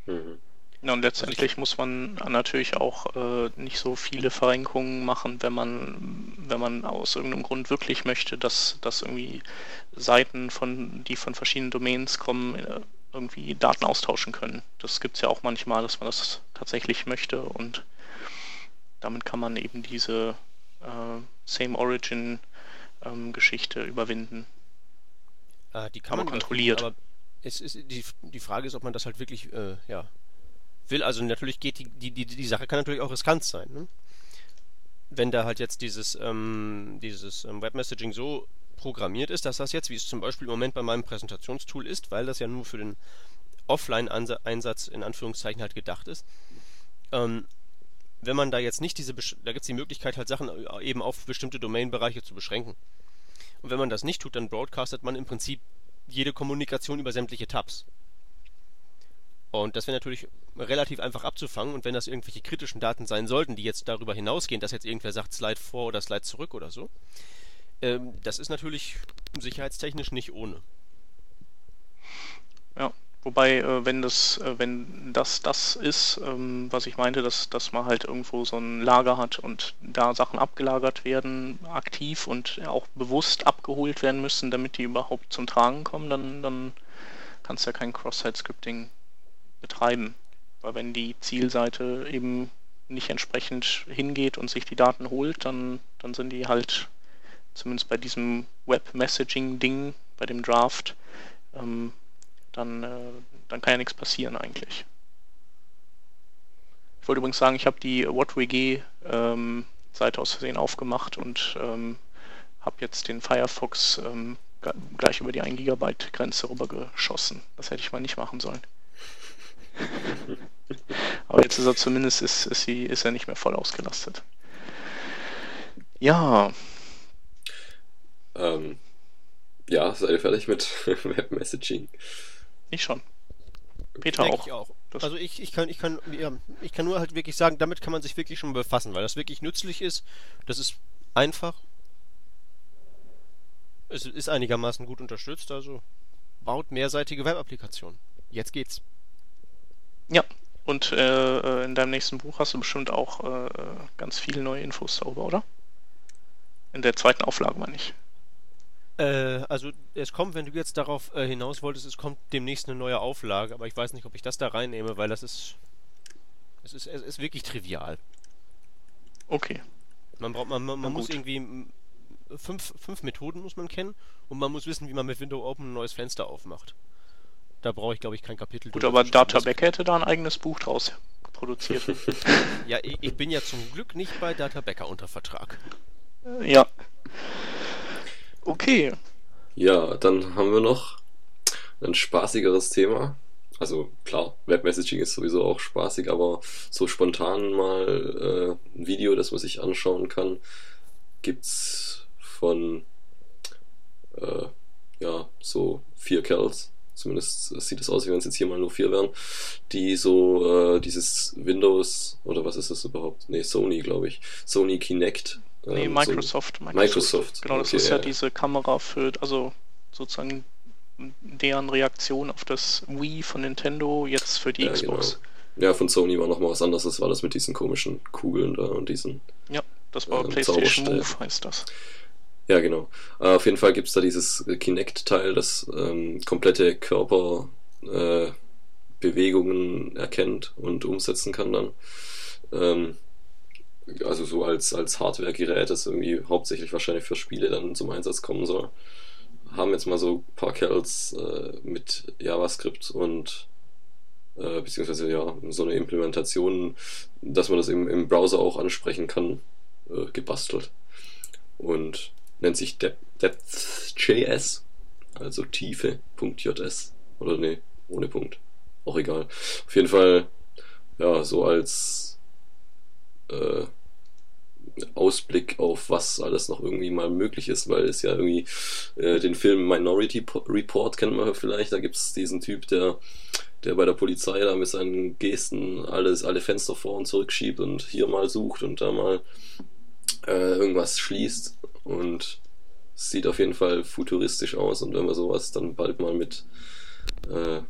Mhm. Ja, und letztendlich muss man natürlich auch äh, nicht so viele Verrenkungen machen, wenn man, wenn man aus irgendeinem Grund wirklich möchte, dass, dass irgendwie Seiten, von, die von verschiedenen Domains kommen, äh, irgendwie Daten austauschen können. Das gibt es ja auch manchmal, dass man das tatsächlich möchte und damit kann man eben diese äh, Same Origin ähm, Geschichte überwinden. Äh, die kann aber man kontrolliert. Aber es ist, die, die Frage ist, ob man das halt wirklich äh, ja, will. Also natürlich geht die, die, die, die Sache kann natürlich auch riskant sein. Ne? Wenn da halt jetzt dieses, ähm, dieses ähm, Webmessaging so programmiert ist, dass das jetzt, wie es zum Beispiel im Moment bei meinem Präsentationstool ist, weil das ja nur für den Offline-Einsatz in Anführungszeichen halt gedacht ist, ähm, wenn man da jetzt nicht diese, da gibt es die Möglichkeit halt Sachen äh, eben auf bestimmte Domain-Bereiche zu beschränken. Und wenn man das nicht tut, dann broadcastet man im Prinzip jede Kommunikation über sämtliche Tabs. Und das wäre natürlich relativ einfach abzufangen und wenn das irgendwelche kritischen Daten sein sollten, die jetzt darüber hinausgehen, dass jetzt irgendwer sagt Slide vor oder Slide zurück oder so, ähm, das ist natürlich sicherheitstechnisch nicht ohne. Ja, wobei, äh, wenn das, äh, wenn das das ist, ähm, was ich meinte, dass, dass man halt irgendwo so ein Lager hat und da Sachen abgelagert werden, aktiv und auch bewusst abgeholt werden müssen, damit die überhaupt zum Tragen kommen, dann, dann kannst du ja kein Cross-Site-Scripting betreiben. Weil wenn die Zielseite eben nicht entsprechend hingeht und sich die Daten holt, dann, dann sind die halt zumindest bei diesem Web-Messaging-Ding, bei dem Draft, ähm, dann, äh, dann kann ja nichts passieren eigentlich. Ich wollte übrigens sagen, ich habe die WhatWG ähm, Seite aus Versehen aufgemacht und ähm, habe jetzt den Firefox ähm, gleich über die 1 GB Grenze rübergeschossen. Das hätte ich mal nicht machen sollen. (laughs) Aber jetzt ist er zumindest ist, ist, sie, ist er nicht mehr voll ausgelastet. Ja. Ähm, ja, seid ihr fertig mit (laughs) Webmessaging? Ich schon. Peter auch. Ich auch. also ich, ich kann ich kann ja, ich kann nur halt wirklich sagen, damit kann man sich wirklich schon befassen, weil das wirklich nützlich ist. Das ist einfach. Es ist einigermaßen gut unterstützt, also baut mehrseitige Web-Applikationen. Jetzt geht's. Ja, und äh, äh, in deinem nächsten Buch hast du bestimmt auch äh, ganz viele neue Infos darüber, oder? In der zweiten Auflage, meine ich. Äh, also es kommt, wenn du jetzt darauf äh, hinaus wolltest, es kommt demnächst eine neue Auflage, aber ich weiß nicht, ob ich das da reinnehme, weil das ist. Es ist, es ist wirklich trivial. Okay. Man braucht, man, man, man muss irgendwie fünf, fünf Methoden muss man kennen und man muss wissen, wie man mit Windows Open ein neues Fenster aufmacht. Da brauche ich, glaube ich, kein Kapitel. Gut, aber Databack hätte da ein eigenes Buch draus produziert. (laughs) ja, ich, ich, bin ja zum Glück nicht bei Databacker unter Vertrag. Äh, ja. Okay. Ja, dann haben wir noch ein spaßigeres Thema. Also klar, Webmessaging ist sowieso auch spaßig, aber so spontan mal äh, ein Video, das man sich anschauen kann, gibt's von äh, ja so vier Kerls, zumindest sieht es aus, wie wenn es jetzt hier mal nur vier wären, die so äh, dieses Windows oder was ist das überhaupt? Nee, Sony, glaube ich. Sony Kinect. Ähm, nee, Microsoft, so Microsoft. Microsoft. Genau, das okay, ist ja, ja, diese Kamera für, also sozusagen deren Reaktion auf das Wii von Nintendo jetzt für die ja, Xbox. Genau. Ja, von Sony war nochmal was anderes. Das war das mit diesen komischen Kugeln da und diesen. Ja, das war äh, PlayStation Move, heißt das. Ja, genau. Äh, auf jeden Fall gibt's da dieses Kinect-Teil, das ähm, komplette Körperbewegungen äh, erkennt und umsetzen kann dann. Ähm, also so als, als Hardware-Gerät, das irgendwie hauptsächlich wahrscheinlich für Spiele dann zum Einsatz kommen soll. Haben jetzt mal so ein paar Kerls äh, mit JavaScript und äh, beziehungsweise ja, so eine Implementation, dass man das im, im Browser auch ansprechen kann, äh, gebastelt. Und nennt sich De Depth.js, also Tiefe.js. Oder nee, ohne Punkt. Auch egal. Auf jeden Fall, ja, so als äh, Ausblick auf was alles noch irgendwie mal möglich ist, weil es ja irgendwie äh, den Film Minority Report kennt man vielleicht, da gibt es diesen Typ, der der bei der Polizei da mit seinen Gesten alles, alle Fenster vor und zurück schiebt und hier mal sucht und da mal äh, irgendwas schließt. Und sieht auf jeden Fall futuristisch aus und wenn man sowas dann bald mal mit, äh,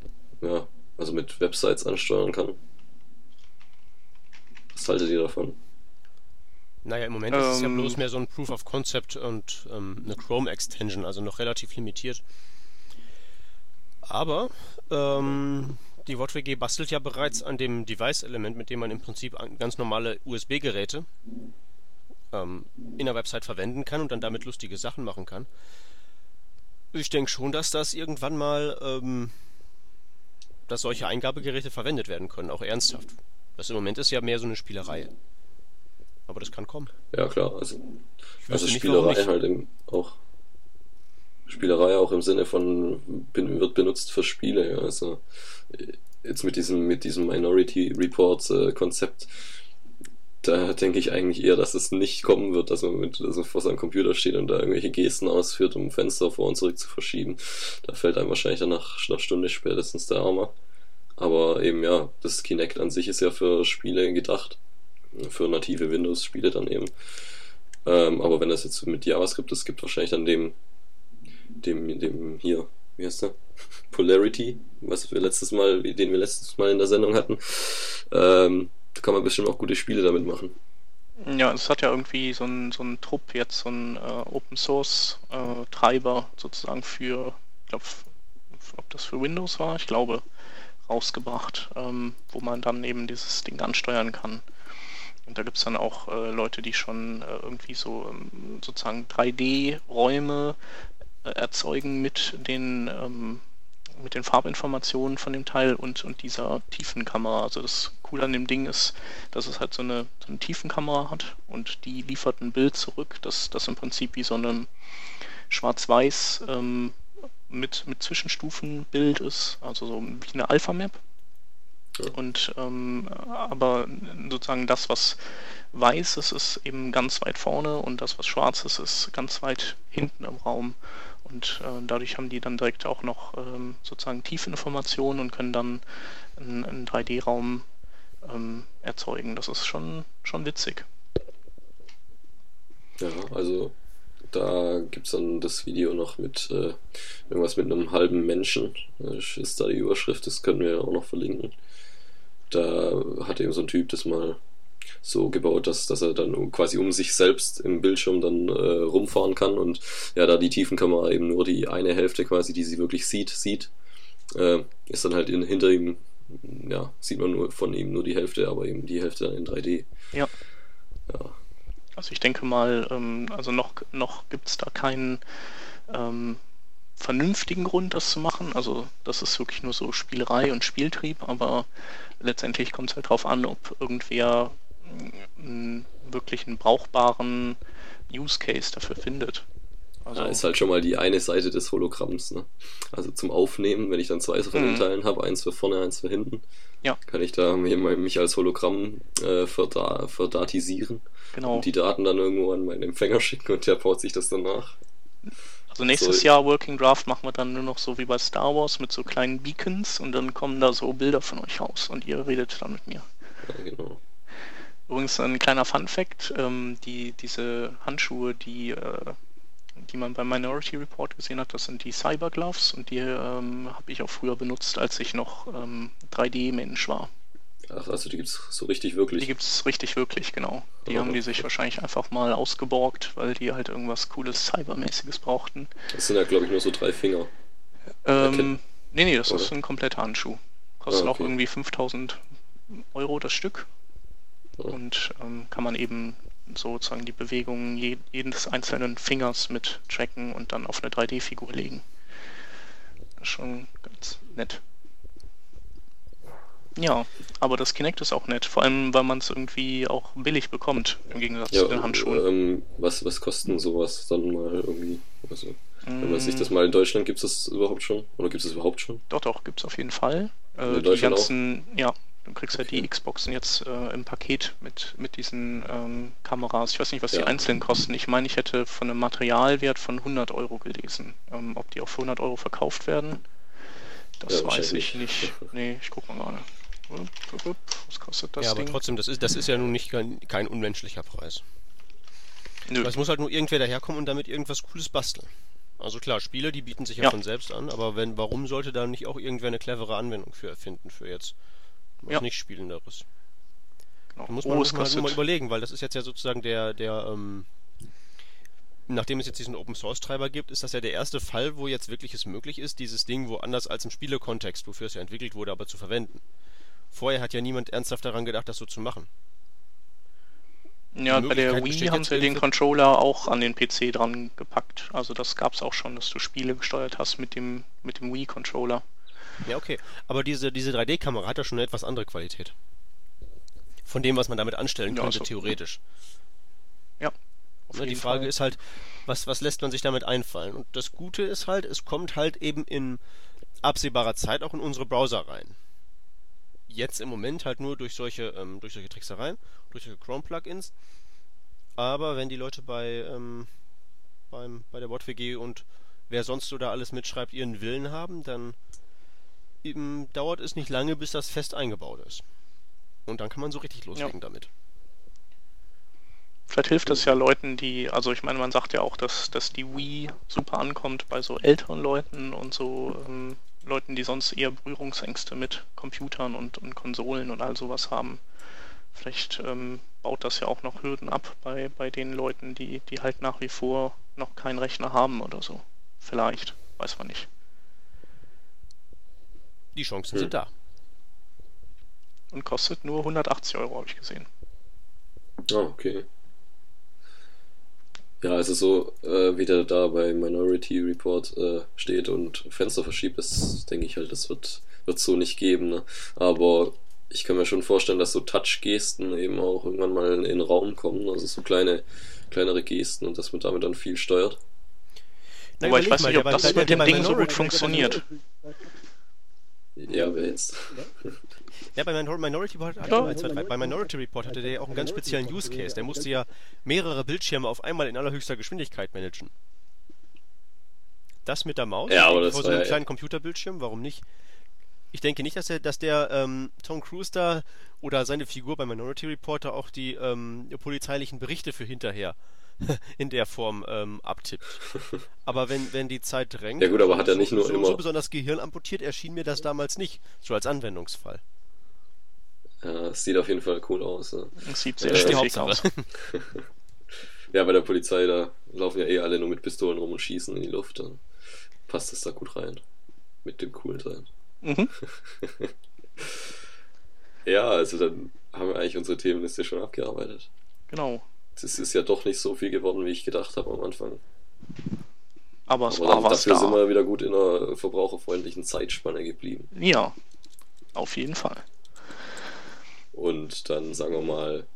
ja, also mit Websites ansteuern kann. Was haltet ihr davon? Naja, im Moment ähm, ist es ja ähm. bloß mehr so ein Proof of Concept und ähm, eine Chrome Extension, also noch relativ limitiert. Aber ähm, die WattWG bastelt ja bereits an dem Device-Element, mit dem man im Prinzip ganz normale USB-Geräte ähm, in der Website verwenden kann und dann damit lustige Sachen machen kann. Ich denke schon, dass das irgendwann mal, ähm, dass solche Eingabegeräte verwendet werden können, auch ernsthaft. Das im Moment ist ja mehr so eine Spielerei. Aber das kann kommen. Ja klar, also, also Spielerei halt eben auch Spielerei auch im Sinne von wird benutzt für Spiele. Also jetzt mit diesem mit diesem Minority Report äh, Konzept, da denke ich eigentlich eher, dass es nicht kommen wird, dass man mit dass man vor seinem Computer steht und da irgendwelche Gesten ausführt, um Fenster vor und zurück zu verschieben. Da fällt einem wahrscheinlich dann nach einer Stunde spätestens der Armer. Aber eben ja, das Kinect an sich ist ja für Spiele gedacht, für native Windows-Spiele dann eben. Ähm, aber wenn das jetzt mit JavaScript ist, gibt wahrscheinlich dann dem dem, dem hier, wie heißt der? (laughs) Polarity, was wir letztes Mal, den wir letztes Mal in der Sendung hatten. Ähm, da kann man bestimmt auch gute Spiele damit machen. Ja, es hat ja irgendwie so ein, so ein Trupp jetzt, so ein äh, Open Source äh, Treiber sozusagen für, ich glaube, ob das für Windows war, ich glaube, rausgebracht, ähm, wo man dann eben dieses Ding ansteuern kann. Und da gibt es dann auch äh, Leute, die schon äh, irgendwie so ähm, sozusagen 3D-Räume erzeugen mit den, ähm, mit den Farbinformationen von dem Teil und, und dieser Tiefenkamera. Also das Coole an dem Ding ist, dass es halt so eine, so eine Tiefenkamera hat und die liefert ein Bild zurück, das, das im Prinzip wie so eine Schwarz-Weiß ähm, mit, mit Zwischenstufenbild ist, also so wie eine Alpha-Map. Und ähm, aber sozusagen das, was weiß ist, ist eben ganz weit vorne und das, was schwarz ist, ist ganz weit hinten im Raum. Und äh, dadurch haben die dann direkt auch noch ähm, sozusagen Tiefinformationen und können dann einen, einen 3D-Raum ähm, erzeugen. Das ist schon, schon witzig. Ja, also da gibt es dann das Video noch mit äh, irgendwas mit einem halben Menschen. Das ist da die Überschrift, das können wir auch noch verlinken. Da hat eben so ein Typ das mal so gebaut, dass, dass er dann quasi um sich selbst im Bildschirm dann äh, rumfahren kann und ja, da die Tiefenkamera eben nur die eine Hälfte quasi, die sie wirklich sieht, sieht, äh, ist dann halt in, hinter ihm, ja, sieht man nur von ihm nur die Hälfte, aber eben die Hälfte dann in 3D. Ja. Ja. Also ich denke mal, ähm, also noch, noch gibt es da keinen ähm, vernünftigen Grund, das zu machen. Also das ist wirklich nur so Spielerei und Spieltrieb, aber letztendlich kommt es halt darauf an, ob irgendwer wirklich einen brauchbaren Use Case dafür findet. Also ja, ist halt schon mal die eine Seite des Hologramms. Ne? Also zum Aufnehmen, wenn ich dann zwei von den. Teilen habe, eins für vorne, eins für hinten, ja. kann ich da mich als Hologramm äh, verda verdatisieren genau. und die Daten dann irgendwo an meinen Empfänger schicken und der baut sich das dann nach. Also nächstes so, Jahr Working Draft machen wir dann nur noch so wie bei Star Wars mit so kleinen Beacons und dann kommen da so Bilder von euch raus und ihr redet dann mit mir. Ja, genau. Übrigens ein kleiner Fun Fact, ähm, die, diese Handschuhe, die, äh, die man beim Minority Report gesehen hat, das sind die Cyber Gloves und die ähm, habe ich auch früher benutzt, als ich noch ähm, 3D-Mensch war. Ach, also die gibt es so richtig wirklich? Die gibt es richtig wirklich, genau. Die oh, haben die sich wahrscheinlich einfach mal ausgeborgt, weil die halt irgendwas cooles Cybermäßiges brauchten. Das sind ja, glaube ich, nur so drei Finger. Ähm, nee, nee, das Oder? ist ein kompletter Handschuh. Kostet ah, okay. auch irgendwie 5000 Euro das Stück. Und ähm, kann man eben sozusagen die Bewegungen je, jedes einzelnen Fingers mit tracken und dann auf eine 3D-Figur legen. Schon ganz nett. Ja, aber das Kinect ist auch nett, vor allem weil man es irgendwie auch billig bekommt, im Gegensatz Ja, zu den Handschuhen. ähm, was, was kosten sowas dann mal irgendwie? Also, wenn man sich Mm. das mal in Deutschland gibt es das überhaupt schon? Oder gibt es das überhaupt schon? Doch, doch, gibt's auf jeden Fall. In Äh, die ganzen, ja, du kriegst halt die. Xboxen jetzt äh, im Paket mit, mit diesen ähm, Kameras. Ich weiß nicht, was die Ja. einzeln kosten. Ich meine, ich hätte von einem Materialwert von 100 Euro gelesen. Ähm, ob die auch für 100 Euro verkauft werden, das Ja, weiß ich nicht. Nee, ich guck mal gerade. Was kostet das ja, aber Ding? trotzdem, das ist, das ist ja nun nicht kein, kein unmenschlicher Preis. Nö. Es muss halt nur irgendwer daherkommen und damit irgendwas Cooles basteln. Also klar, Spiele, die bieten sich ja, Ja. von selbst an, aber wenn, warum sollte da nicht auch irgendwer eine clevere Anwendung für erfinden, für jetzt was Ja. nicht Spielenderes? Genau. Da muss oh, man, es muss man mal überlegen, weil das ist jetzt ja sozusagen der, der, ähm, nachdem es jetzt diesen Open Source Treiber gibt, ist das ja der erste Fall, wo jetzt wirklich es möglich ist, dieses Ding woanders als im Spielekontext, wofür es ja entwickelt wurde, aber zu verwenden. Vorher hat ja niemand ernsthaft daran gedacht, das so zu machen. Ja, bei der Wii haben sie den Controller auch an den PC dran gepackt. Also das gab's auch schon, dass du Spiele gesteuert hast mit dem, mit dem Wii-Controller. Ja, okay. Aber diese, diese 3D-Kamera hat ja schon eine etwas andere Qualität. Von dem, was man damit anstellen Ja, könnte, so. theoretisch. Ja. auf Ne, die Frage Fall. ist halt, was, was lässt man sich damit einfallen? Und das Gute ist halt, es kommt halt eben in absehbarer Zeit auch in unsere Browser rein. Jetzt im Moment halt nur durch solche, ähm, durch solche Tricksereien, durch solche Chrome-Plugins. Aber wenn die Leute bei, ähm, beim, bei der WordWG und wer sonst so da alles mitschreibt, ihren Willen haben, dann eben dauert es nicht lange, bis das fest eingebaut ist. Und dann kann man so richtig loslegen damit. Vielleicht hilft das ja Leuten, die, also ich meine, man sagt ja auch, dass, dass die Wii super ankommt bei so älteren Leuten und so ähm, Leuten, die sonst eher Berührungsängste mit Computern und, und Konsolen und all sowas haben. Vielleicht ähm, baut das ja auch noch Hürden ab bei, bei den Leuten, die, die halt nach wie vor noch keinen Rechner haben oder so. Vielleicht, weiß man nicht. Die Chancen Hm. sind da. Und kostet nur 180 Euro, habe ich gesehen. Ah, okay. Ja, also so, äh, wie der da bei Minority Report äh, steht und Fenster verschiebt, das denke ich halt, das wird wird so nicht geben. Ne? Aber ich kann mir schon vorstellen, dass so Touch-Gesten eben auch irgendwann mal in den Raum kommen, also so kleine, kleinere Gesten und dass man damit dann viel steuert. Na, Wobei ich weiß mal, nicht, ob das mit dem Ding so gut funktioniert. Ja, wer jetzt? (laughs) Ja, bei Minor Minority Report, hat, Ja. drei. bei Minority Report hatte der ja auch einen ganz speziellen Use Case. Der musste ja mehrere Bildschirme auf einmal in allerhöchster Geschwindigkeit managen. Das mit der Maus Ja, aber das vor so einem ja- kleinen Computerbildschirm, warum nicht? Ich denke nicht, dass der, dass der ähm, Tom Cruise da oder seine Figur bei Minority Reporter auch die ähm, polizeilichen Berichte für hinterher (laughs) in der Form ähm, abtippt. Aber wenn, wenn die Zeit drängt, Ja gut, aber hat er so, nicht nur so, immer- so besonders Gehirn amputiert, erschien mir das damals nicht, so als Anwendungsfall. Ja, es sieht auf jeden Fall cool aus. Ne? Das sieht sehr die schick aus. Hauptsache. (laughs) (laughs) Ja, bei der Polizei, da laufen ja eh alle nur mit Pistolen rum und schießen in die Luft. Dann passt das da gut rein. Mit dem coolen sein. Mhm. Ja, also dann haben wir eigentlich unsere Themenliste schon abgearbeitet. Genau. Es ist ja doch nicht so viel geworden, wie ich gedacht habe am Anfang. Aber es Aber war dann, was dafür sind da. wir wieder gut in einer verbraucherfreundlichen Zeitspanne geblieben. Ja, auf jeden Fall. Und dann sagen wir mal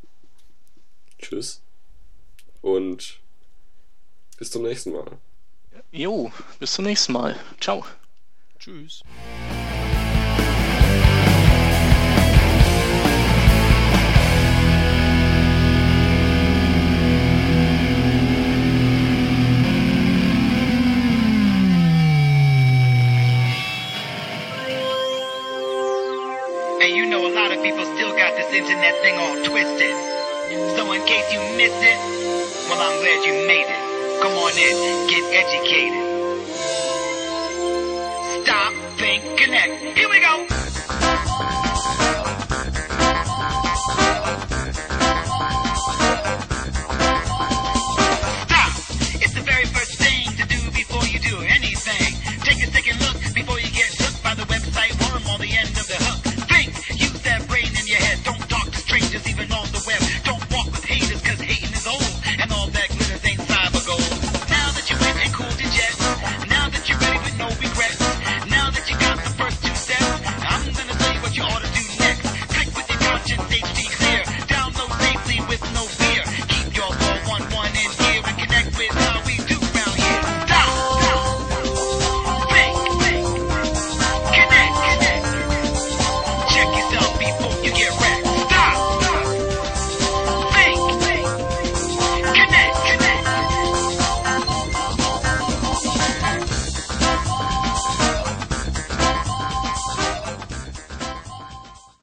Tschüss und bis zum nächsten Mal. Jo, bis zum nächsten Mal. Ciao. Tschüss. This internet thing all twisted. So in case you missed it, well I'm glad you made it. Come on in, get educated.